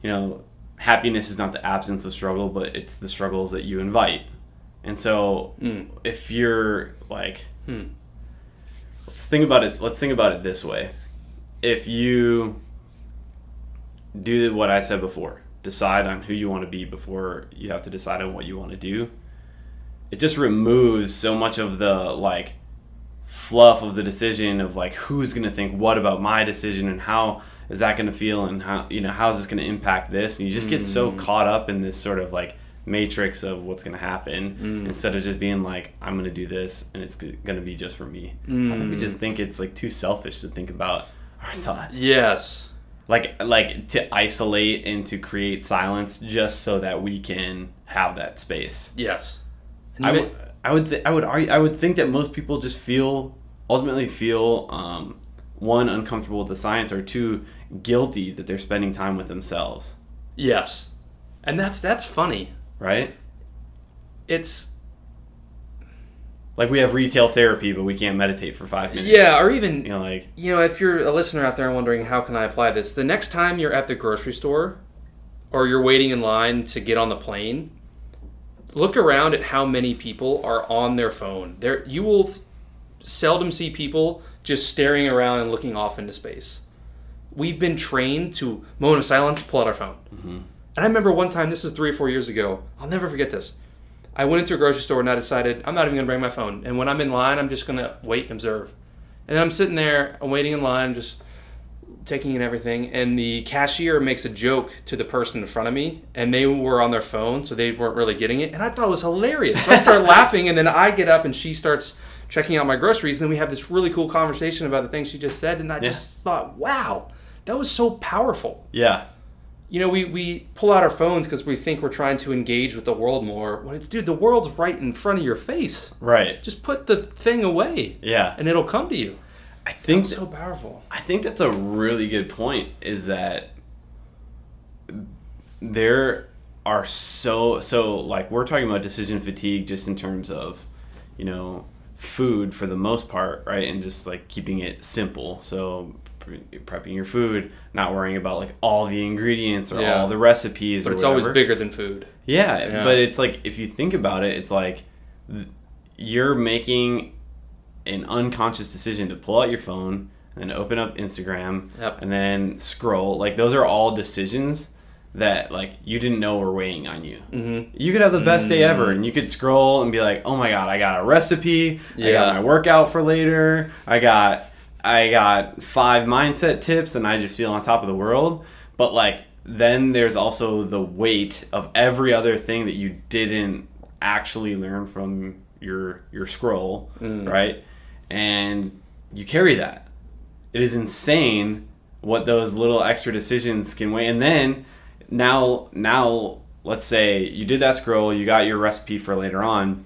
you know happiness is not the absence of struggle but it's the struggles that you invite and so hmm. if you're like hmm. let's think about it let's think about it this way. If you do what i said before decide on who you want to be before you have to decide on what you want to do it just removes so much of the like fluff of the decision of like who's going to think what about my decision and how is that going to feel and how you know how is this going to impact this? And you just get so hmm. caught up in this sort of like matrix of what's going to happen instead of just being like i'm going to do this and it's going to be just for me i think we just think it's like too selfish to think about our thoughts Yes. like like to isolate and to create silence just so that we can have that space Yes. I would, I would, th- I would argue, I would think that most people just feel, ultimately feel, um, one uncomfortable with the science, or two guilty that they're spending time with themselves. Yes. And that's that's funny. Right? It's Like we have retail therapy, but we can't meditate for five minutes. yeah, or even You know, like you know, if you're a listener out there and wondering how can I apply this, the next time you're at the grocery store or you're waiting in line to get on the plane, look around at how many people are on their phone. There, you will seldom see people just staring around and looking off into space. We've been trained to moment of silence, pull out our phone. Mm-hmm. And I remember one time, this is three or four years ago. I'll never forget this. I went into a grocery store and I decided I'm not even gonna bring my phone. And when I'm in line, I'm just gonna wait and observe. And I'm sitting there, I'm waiting in line, just taking in everything. And the cashier makes a joke to the person in front of me, and they were on their phone, so they weren't really getting it. And I thought it was hilarious. So I start laughing, and then I get up and she starts checking out my groceries. And then we have this really cool conversation about the things she just said. And I just thought, wow, that was so powerful Yeah. You know, we, we pull out our phones because we think we're trying to engage with the world more. When it's, dude, the world's right in front of your face. Right. Just put the thing away Yeah. and it'll come to you. I think so powerful. I think that's a really good point. Is that there are so so like we're talking about decision fatigue just in terms of you know food for the most part, right? And just like keeping it simple. So prepping your food, not worrying about like all the ingredients or Yeah. all the recipes. But or it's always bigger than food. Yeah, Yeah. but it's like if you think about it, it's like you're making an unconscious decision to pull out your phone and then open up Instagram Yep. and then scroll. Like those are all decisions that like you didn't know were weighing on you. Mm-hmm. You could have the best day ever and you could scroll and be like, "Oh my god, I got a recipe. I Yeah. got my workout for later. I got I got five mindset tips and I just feel on top of the world." But like then there's also the weight of every other thing that you didn't actually learn from your your scroll, mm. right? And you carry that. It is insane what those little extra decisions can weigh. And then now now let's say you did that scroll, you got your recipe for later on,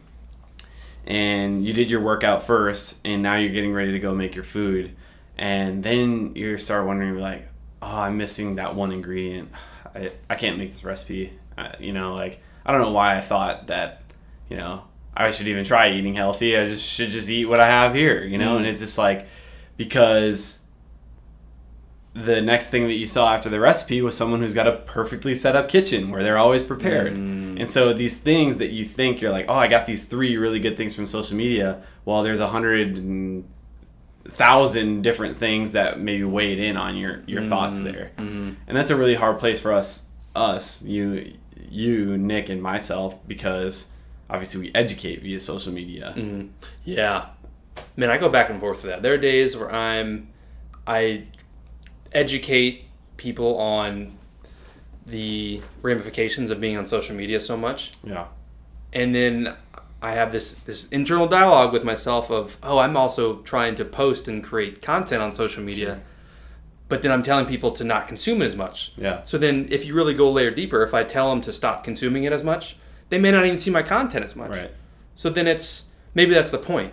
and you did your workout first, and now you're getting ready to go make your food, and then you start wondering like, oh, I'm missing that one ingredient. I, I can't make this recipe. Uh, you know, like I don't know why I thought that, you know, I should even try eating healthy. I just should just eat what I have here, you know, and it's just like because the next thing that you saw after the recipe was someone who's got a perfectly set up kitchen where they're always prepared. Mm. And so these things that you think you're like, oh, I got these three really good things from social media. Well, there's a hundred and thousand different things that maybe weighed in on your your mm-hmm. thoughts there. Mm-hmm. And that's a really hard place for us, us, you, you, Nick, and myself, because obviously we educate via social media. Mm-hmm. Yeah. Man, I go back and forth with that. There are days where I'm, I educate people on the ramifications of being on social media so much. Yeah. and then I have this this internal dialogue with myself of oh I'm also trying to post and create content on social media, but then I'm telling people to not consume it as much. Yeah. So then if you really go a layer deeper, if I tell them to stop consuming it as much, they may not even see my content as much. Right. So then it's maybe that's the point.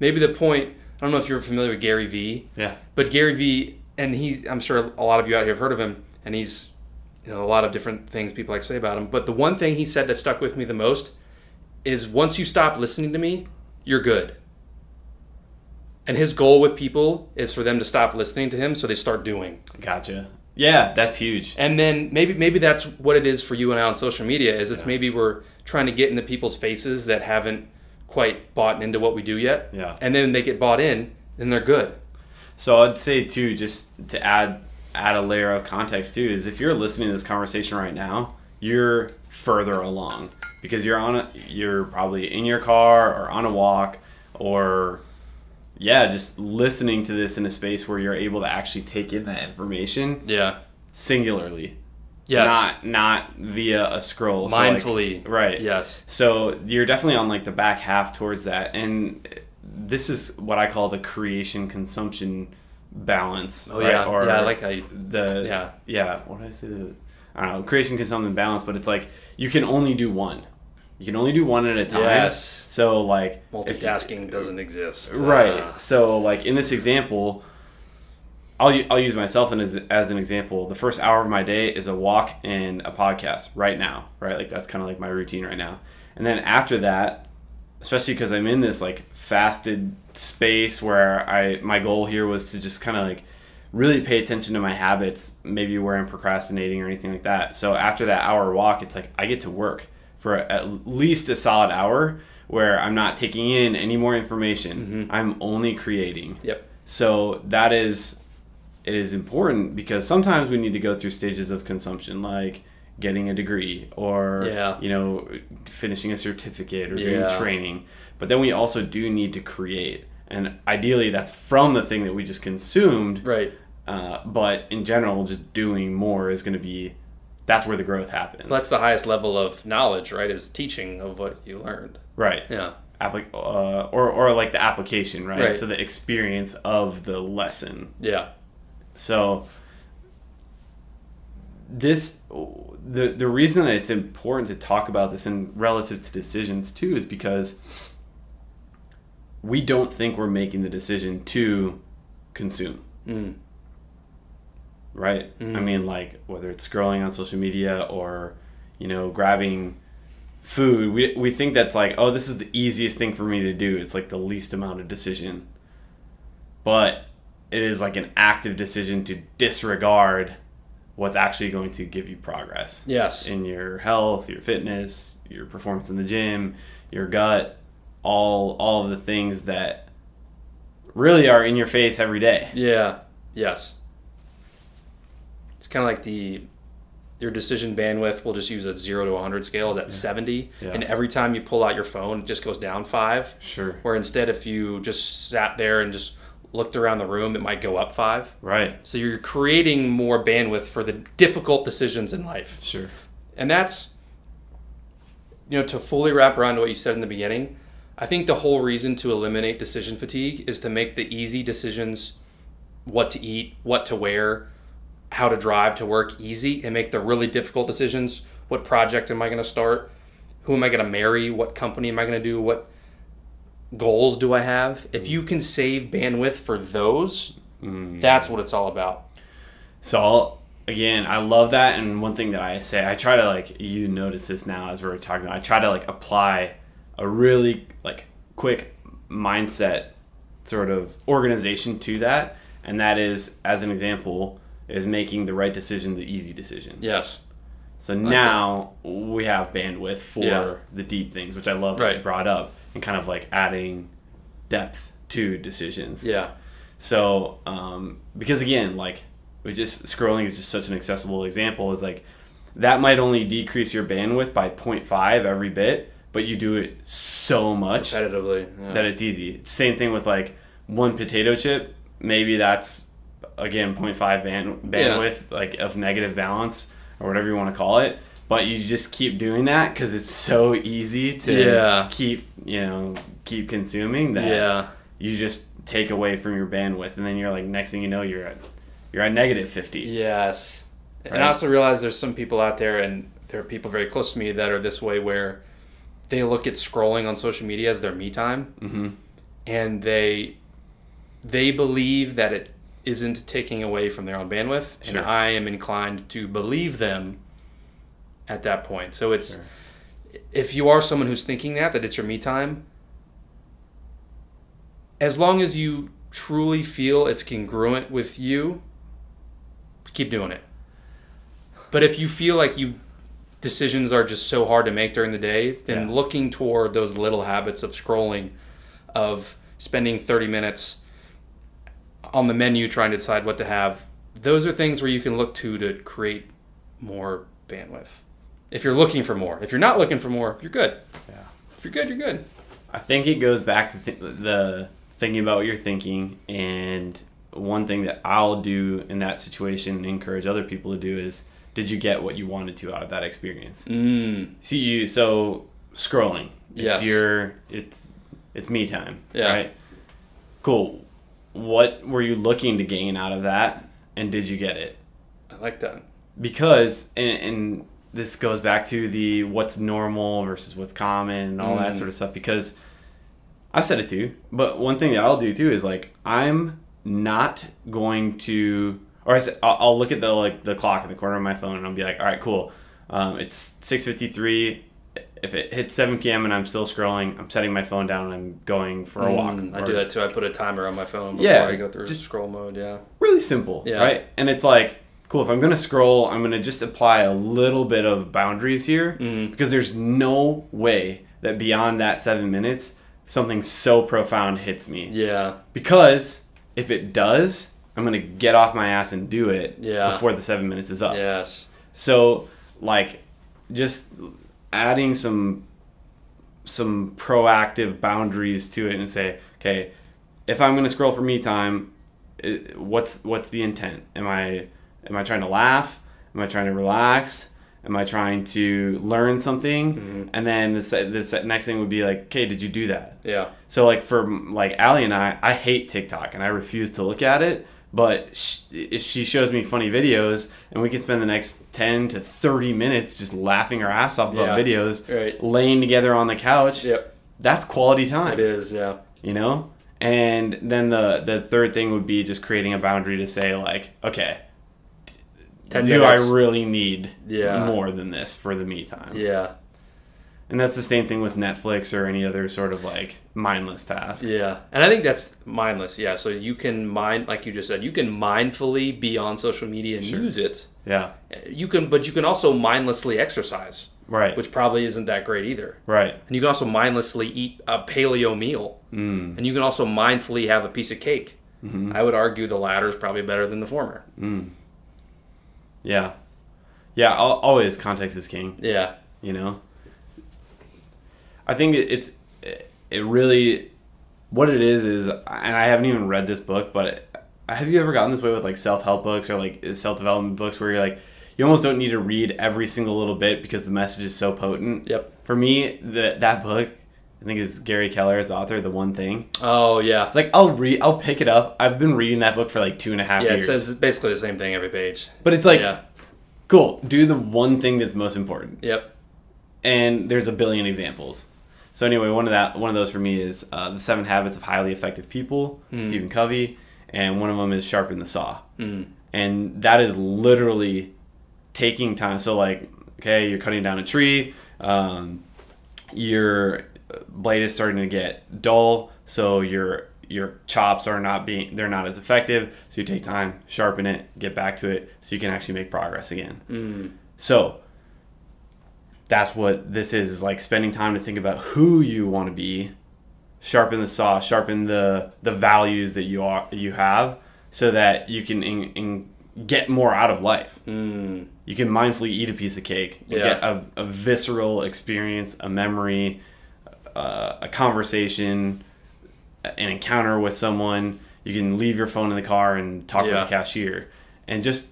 Maybe the point. I don't know if you're familiar with Gary Vee, Yeah. but Gary Vee, and he, I'm sure a lot of you out here have heard of him, and he's, you know, a lot of different things people like to say about him. But the one thing he said that stuck with me the most is once you stop listening to me, you're good. And his goal with people is for them to stop listening to him so they start doing. Gotcha. Yeah, that's huge. And then maybe maybe that's what it is for you and I on social media is it's maybe we're trying to get into people's faces that haven't quite bought into what we do yet. Yeah. And then they get bought in, then they're good. So I'd say too, just to add add a layer of context too, is if you're listening to this conversation right now, you're further along because you're on a you're probably in your car or on a walk or yeah, just listening to this in a space where you're able to actually take in that information Yeah. singularly. Yes. Not not via a scroll. So, like- Mindfully. right. Yes. So you're definitely on like the back half towards that, and this is what I call the creation consumption balance. Oh right? yeah. Or yeah, I like how you the Yeah. yeah. What did I say? I don't know. Creation consumption balance, but it's like you can only do one. You can only do one at a time. Yes. So like if- multitasking doesn't exist. Right. Ah. So, like in this example, I'll I'll use myself as as an example. The first hour of my day is a walk and a podcast right now. Right. Like that's kind of like my routine right now. And then after that, especially because I'm in this like fasted space where I my goal here was to just kind of like really pay attention to my habits, maybe where I'm procrastinating or anything like that. So after that hour walk, it's like I get to work for at least a solid hour where I'm not taking in any more information. Mm-hmm. I'm only creating. Yep. So that is it is important because sometimes we need to go through stages of consumption like getting a degree or Yeah. you know finishing a certificate or doing Yeah. training. But then we also do need to create. And ideally that's from the thing that we just consumed. Right. Uh, but in general just doing more is going to be that's where the growth happens. That's the highest level of knowledge, right? Is teaching of what you learned. right. Yeah. Applic- uh, or or like the application, right? Right. So the experience of the lesson. Yeah. So this the the reason that it's important to talk about this in relative to decisions too is because we don't think we're making the decision to consume. Mm. Right? I Mm. mean like whether it's scrolling on social media or you know grabbing food we, we think that's like oh this is the easiest thing for me to do it's like the least amount of decision but it is like an active decision to disregard what's actually going to give you progress Yes. in your health your fitness your performance in the gym your gut all all of the things that really are in your face every day Yeah. Yes. It's kind of like the your decision bandwidth. We'll just use a zero to 100 scale is at 70, Yeah. and every time you pull out your phone, it just goes down five. sure Where instead, if you just sat there and just looked around the room, it might go up five. right So you're creating more bandwidth for the difficult decisions in life. sure And that's, you know, to fully wrap around to what you said in the beginning, I think the whole reason to eliminate decision fatigue is to make the easy decisions what to eat, what to wear, how to drive to work easy, and make the really difficult decisions what project am I going to start? Who am I going to marry? What company am I going to do? What goals do I have? If mm. you can save bandwidth for those, mm. that's what it's all about. So I'll, again, I love that, and one thing that I say, I try to like you notice this now as we're talking. I try to like apply a really like quick mindset sort of organization to that, and that is, as an example, is making the right decision the easy decision. Yes. So now we have bandwidth for Yeah. the deep things, which I love that you Right. brought up, and kind of like adding depth to decisions. Yeah. So, um, because again, like we just scrolling is just such an accessible example. Is like that might only decrease your bandwidth by 0.5 every bit, but you do it so much Repetitively. Yeah. that it's easy. Same thing with like one potato chip. Maybe that's again 0.5 band, bandwidth like of negative balance or whatever you want to call it. But you just keep doing that because it's so easy to Yeah. keep you know keep consuming that yeah. you just take away from your bandwidth and then you're like next thing you know you're at you're at negative 50 Yes. And I also realize there's some people out there, and there are people very close to me that are this way where they look at scrolling on social media as their me time, mm-hmm. and they they believe that it isn't taking away from their own bandwidth, Sure. and I am inclined to believe them at that point. So it's Sure. if you are someone who's thinking that that it's your me time, as long as you truly feel it's congruent with you, keep doing it. But if you feel like you decisions are just so hard to make during the day, then Yeah. looking toward those little habits of scrolling, of spending 30 minutes on the menu trying to decide what to have, those are things where you can look to to create more bandwidth. If you're looking for more. If you're not looking for more, you're good. Yeah. If you're good, you're good. i think it goes back to th- the thinking about what you're thinking and one thing that i'll do in that situation and encourage other people to do is did you get what you wanted to out of that experience Mm. see you so scrolling it's Yes. your it's it's me time Yeah. right cool what were you looking to gain out of that and did you get it I like that. because and, and this goes back to the what's normal versus what's common and all that Mm. sort of stuff because i've said it too but one thing that i'll do too is like i'm not going to or I say, I'll, I'll look at the like the clock in the corner of my phone and i'll be like all right cool um, it's 6.53 if it hits 7 p.m and i'm still scrolling i'm setting my phone down and i'm going for a walk Mm, I or- do that too. I put a timer on my phone before Yeah, I go through scroll mode. Yeah. really simple, Yeah. right? And it's like, cool. If I'm gonna scroll, I'm gonna just apply a little bit of boundaries here Mm-hmm. because there's no way that beyond that seven minutes something so profound hits me. Yeah. Because if it does, I'm gonna get off my ass and do it Yeah. before the seven minutes is up. Yes. So like just adding some some proactive boundaries to it and say, okay, if I'm gonna scroll for me time, what's what's the intent? Am I am I trying to laugh? Am I trying to relax? Am I trying to learn something? Mm-hmm. And then the, the next thing would be like, okay, did you do that? Yeah. So like for like Allie and I, I hate TikTok and I refuse to look at it. But she, she shows me funny videos, and we can spend the next ten to thirty minutes just laughing our ass off about Yeah. videos, Right. laying together on the couch. Yep. That's quality time, It is. Yeah. you know. And then the the third thing would be just creating a boundary to say like, okay, 10 do minutes. I really need Yeah. more than this for the me time? Yeah. And that's the same thing with Netflix or any other sort of like mindless task. Yeah, and I think that's mindless. Yeah, so you can mind, like you just said, you can mindfully be on social media and Sure. use it. Yeah. You can, but you can also mindlessly exercise, Right. which probably isn't that great either. right. And you can also mindlessly eat a paleo meal, Mm. and you can also mindfully have a piece of cake. Mm-hmm. I would argue the latter is probably better than the former. Yeah. Yeah, always context is king, Yeah, you know? I think it's it really what it is is and I haven't even read this book, but have you ever gotten this way with like self-help books or like self-development books where you're like you almost don't need to read every single little bit because the message is so potent. Yep. For me, the, that book, I think is Gary Keller as the author, of The One Thing. Oh yeah, It's like I'll read, I'll pick it up. I've been reading that book for like two and a half yeah. It years. says basically the same thing every page. but it's like, yeah. cool. Do the one thing that's most important. Yep. and there's a billion examples. So anyway, one of that one of those for me is uh, the Seven Habits of Highly Effective People, Stephen Covey, and one of them is Sharpen the Saw, Mm. and that is literally taking time. So like, okay, you're cutting down a tree, um, your blade is starting to get dull, so your your chops are not being they're not as effective. So you take time, sharpen it, get back to it, so you can actually make progress again. Mm. So that's what this is, is like spending time to think about who you want to be, sharpen the saw, sharpen the the values that you are you have, so that you can in, in get more out of life. Mm. You can mindfully eat a piece of cake, Yeah. get a, a visceral experience, a memory, uh, a conversation, an encounter with someone. You can leave your phone in the car and talk Yeah. with the cashier, and just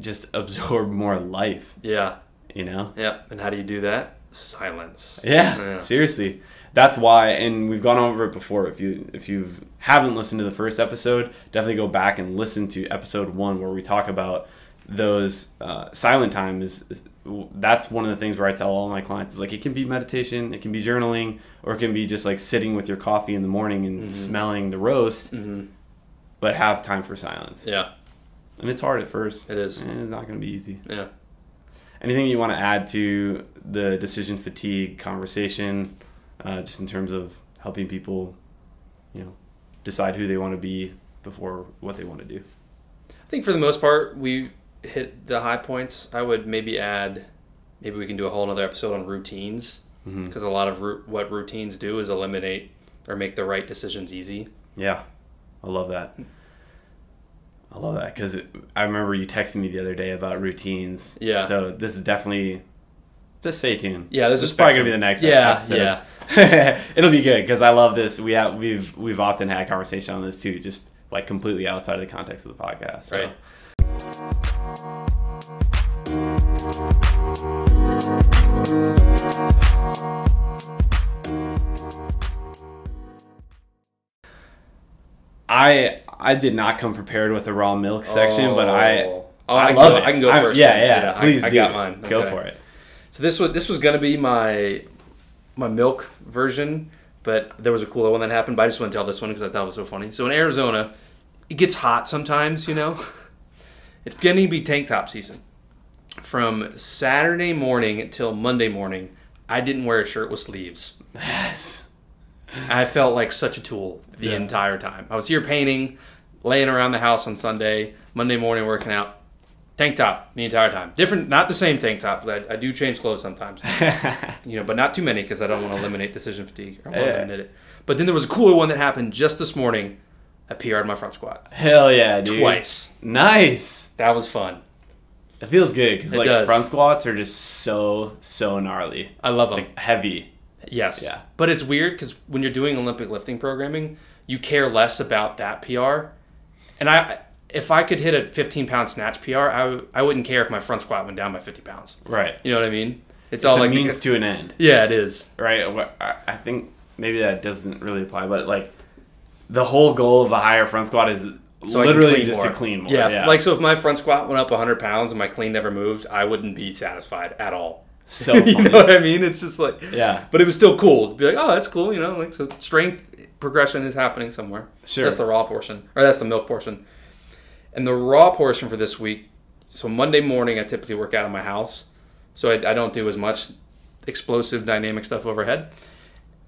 just absorb more life. Yeah. You know? Yep. And how do you do that? Silence. Yeah, Yeah. seriously. That's why, and we've gone over it before. If you if you haven't listened to the first episode, definitely go back and listen to episode one where we talk about those uh, silent times that's one of the things where I tell all my clients is like it can be meditation, it can be journaling, or it can be just like sitting with your coffee in the morning and smelling the roast, hmm but have time for silence. Yeah. And it's hard at first. It is. And it's not going to be easy. Yeah. Anything you want to add to the decision fatigue conversation, uh, just in terms of helping people, you know, decide who they want to be before what they want to do? I think for the most part, we hit the high points. I would maybe add, maybe we can do a whole other episode on routines mm-hmm. because a lot of ru- what routines do is eliminate or make the right decisions easy. Yeah, I love that. Hmm. I love that because I remember you texting me the other day about routines. Yeah. So this is definitely just stay tuned. Yeah, there's this is probably gonna be the next Yeah, episode. yeah. It'll be good because I love this. We have we've we've often had conversation on this too, just like completely outside of the context of the podcast. So. Right. I I did not come prepared with the raw milk section, but I Oh, oh I, I, love go, it. I can go I'm- first. Yeah, yeah. I- Please I, do. got mine. Go for it. So this was this was gonna be my my milk version, but there was a cooler one that happened. But I just want to tell this one because I thought it was so funny. So in Arizona, it gets hot sometimes. You know, it's going to be tank top season. From Saturday morning until Monday morning, I didn't wear a shirt with sleeves. Yes. I felt like such a tool the Yeah. entire time. I was here painting, laying around the house on Sunday, Monday morning working out, tank top the entire time. Different, not the same tank top. I, I do change clothes sometimes, you know, but not too many because I don't want to eliminate decision fatigue. I want to eliminate it. But then there was a cooler one that happened just this morning. I PR'd my front squat Hell yeah, dude. twice. Nice. That was fun. It feels good because like does. front squats are just so so gnarly, I love them. like heavy. Yes. Yeah. But it's weird because when you're doing Olympic lifting programming, you care less about that PR. And I, if I could hit a 15 pound snatch PR, I, w- I wouldn't care if my front squat went down by 50 pounds. Right. You know what I mean? It's, It's all a like the- means to an end, yeah, it is. right? I think maybe that doesn't really apply, but like the whole goal of the higher front squat is So literally just more. to clean more. Yeah, Yeah, Like so, if my front squat went up 100 pounds and my clean never moved, I wouldn't be satisfied at all. so you know what I mean? It's just like, yeah, but it was still cool to be like, oh, that's cool. You know, like so strength progression is happening somewhere. sure. That's the raw portion, or that's the milk portion. And the raw portion for this week. So Monday morning, I typically work out in my house, so I, I don't do as much explosive dynamic stuff overhead.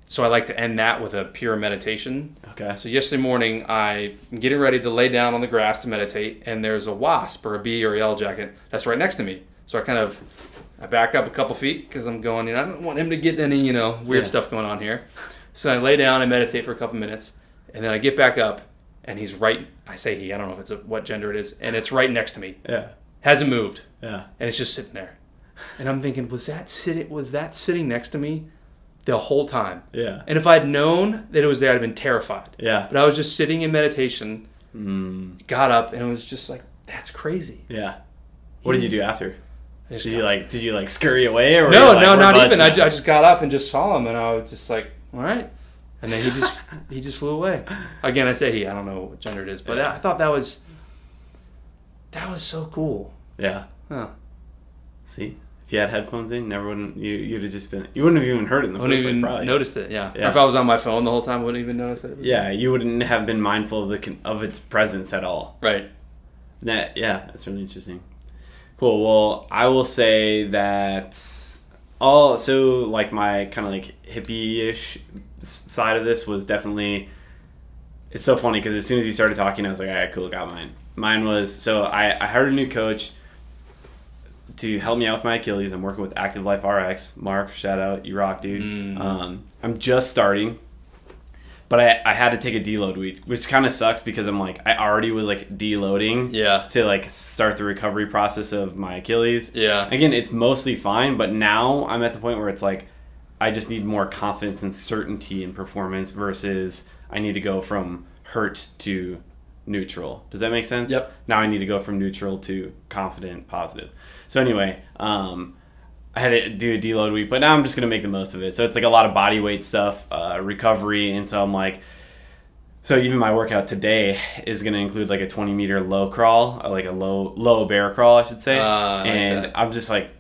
So I like to end that with a pure meditation. okay. So yesterday morning, I'm getting ready to lay down on the grass to meditate, and there's a wasp or a bee or a yellow jacket that's right next to me. So I kind of I back up a couple feet because I'm going. You know, I don't want him to get any you know weird Yeah. stuff going on here. So I lay down and meditate for a couple minutes, and then I get back up, and he's right. I say he. I don't know if it's a, what gender it is, and it's right next to me. Yeah, Hasn't moved, yeah, and it's just sitting there. And I'm thinking, was that sitting? Was that sitting next to me the whole time? yeah, And if I'd known that it was there, I'd have been terrified. yeah, But I was just sitting in meditation, mm, got up, and it was just like, that's crazy. yeah. What did you do after? Did you like? Did you like scurry away or? no, like, no, not even. I, I just got up and just saw him, and I was just like, all right. And then he just he just flew away. Again, I say he. I don't know what gender it is, but Yeah. I thought that was that was so cool. yeah. Huh. See, if you had headphones in, never wouldn't you? You'd have just been. You wouldn't have even heard it in the wouldn't first place, even probably. noticed it. Yeah. Or if I was on my phone the whole time, I wouldn't even notice it. Yeah, you wouldn't have been mindful of the of its presence at all. Right. That yeah, that's really interesting. Cool. Well, I will say that all so like my kind of like hippie-ish side of this was definitely. It's so funny because as soon as you started talking, I was like, all right, cool, got mine. Mine was so I I hired a new coach to help me out with my Achilles. I'm working with Active Life RX. Mark, shout out, you rock, dude. Mm. Um, I'm just starting, but I, I had to take a deload week, which kind of sucks because I'm like I already was like deloading Yeah. to like start the recovery process of my Achilles. Yeah. Again, it's mostly fine, but now I'm at the point where it's like I just need more confidence and certainty in performance versus I need to go from hurt to neutral. Does that make sense? Yep. Now I need to go from neutral to confident, positive. So anyway, um, I had to do a deload week, but now I'm just gonna make the most of it. So it's like a lot of body weight stuff, uh, recovery, and so I'm like, so even my workout today is gonna include like a 20 meter low crawl, or like a low low bear crawl, I should say, like and. I'm just like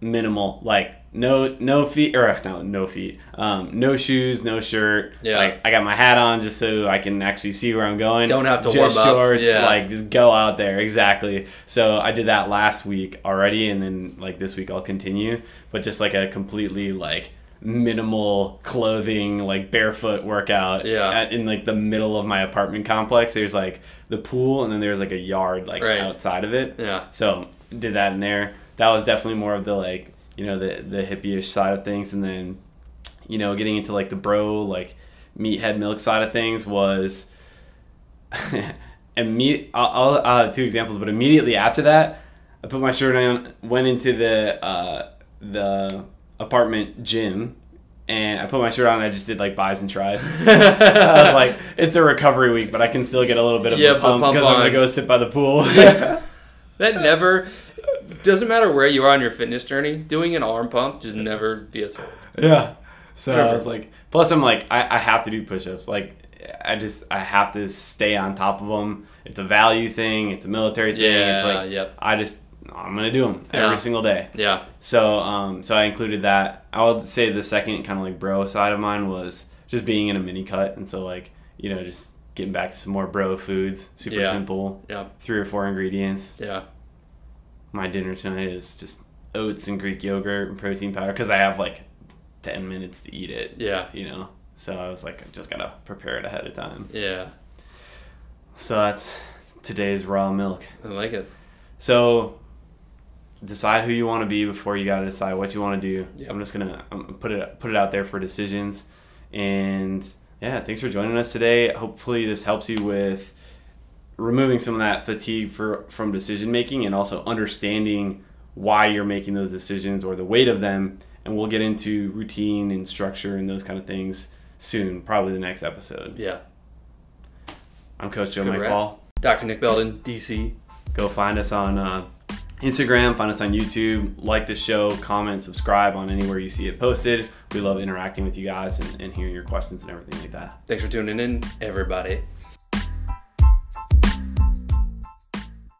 minimal, like no no feet or no no feet, um, no shoes, no shirt. Yeah. Like I got my hat on just so I can actually see where I'm going. Don't have to just warm up. shorts, Yeah. like just go out there exactly. So I did that last week already, and then like this week I'll continue, but just like a completely like minimal clothing, like barefoot workout. Yeah. At, in like the middle of my apartment complex, there's like the pool, and then there's like a yard like Right. outside of it. Yeah. So did that in there. That was definitely more of the like you know the the hippie-ish side of things, and then you know getting into like the bro like meathead milk side of things was. imme- I'll, I'll, have two examples, but immediately after that, I put my shirt on, went into the uh, the apartment gym, and I put my shirt on. and I just did like bis and tris. I was like, it's a recovery week, but I can still get a little bit of Yeah, a pump pump because I'm gonna go sit by the pool. That never doesn't matter where you are on your fitness journey. Doing an arm pump just never feels old. Yeah. So I was like, plus I'm like, I, I have to do push-ups. Like, I just I have to stay on top of them. It's a value thing. It's a military thing. it's Yeah, like yep. I just I'm gonna do them Yeah. every single day. Yeah. So um so I included that. I would say the second kind of like bro side of mine was just being in a mini cut, and so like you know just getting back to some more bro foods. Super Yeah. simple. Yeah. Three or four ingredients. Yeah. My dinner tonight is just oats and Greek yogurt and protein powder because I have like ten minutes to eat it Yeah. you know. So I was like, I just gotta prepare it ahead of time. Yeah. So that's today's raw milk. I like it. So decide who you want to be before you got to decide what you want to do. Yep. I'm just gonna put it put it out there for decisions. And yeah, thanks for joining us today. Hopefully this helps you with removing some of that fatigue for from decision making and also understanding why you're making those decisions or the weight of them. And we'll get into routine and structure and those kind of things soon, probably the next episode. Yeah. I'm Coach Joe Good Mike wrap. Paul. Dr. Nick Belden, DC. go find us on uh, Instagram, find us on YouTube, like the show, comment, subscribe on anywhere you see it posted. We love interacting with you guys and, and hearing your questions and everything like that. Thanks for tuning in, everybody.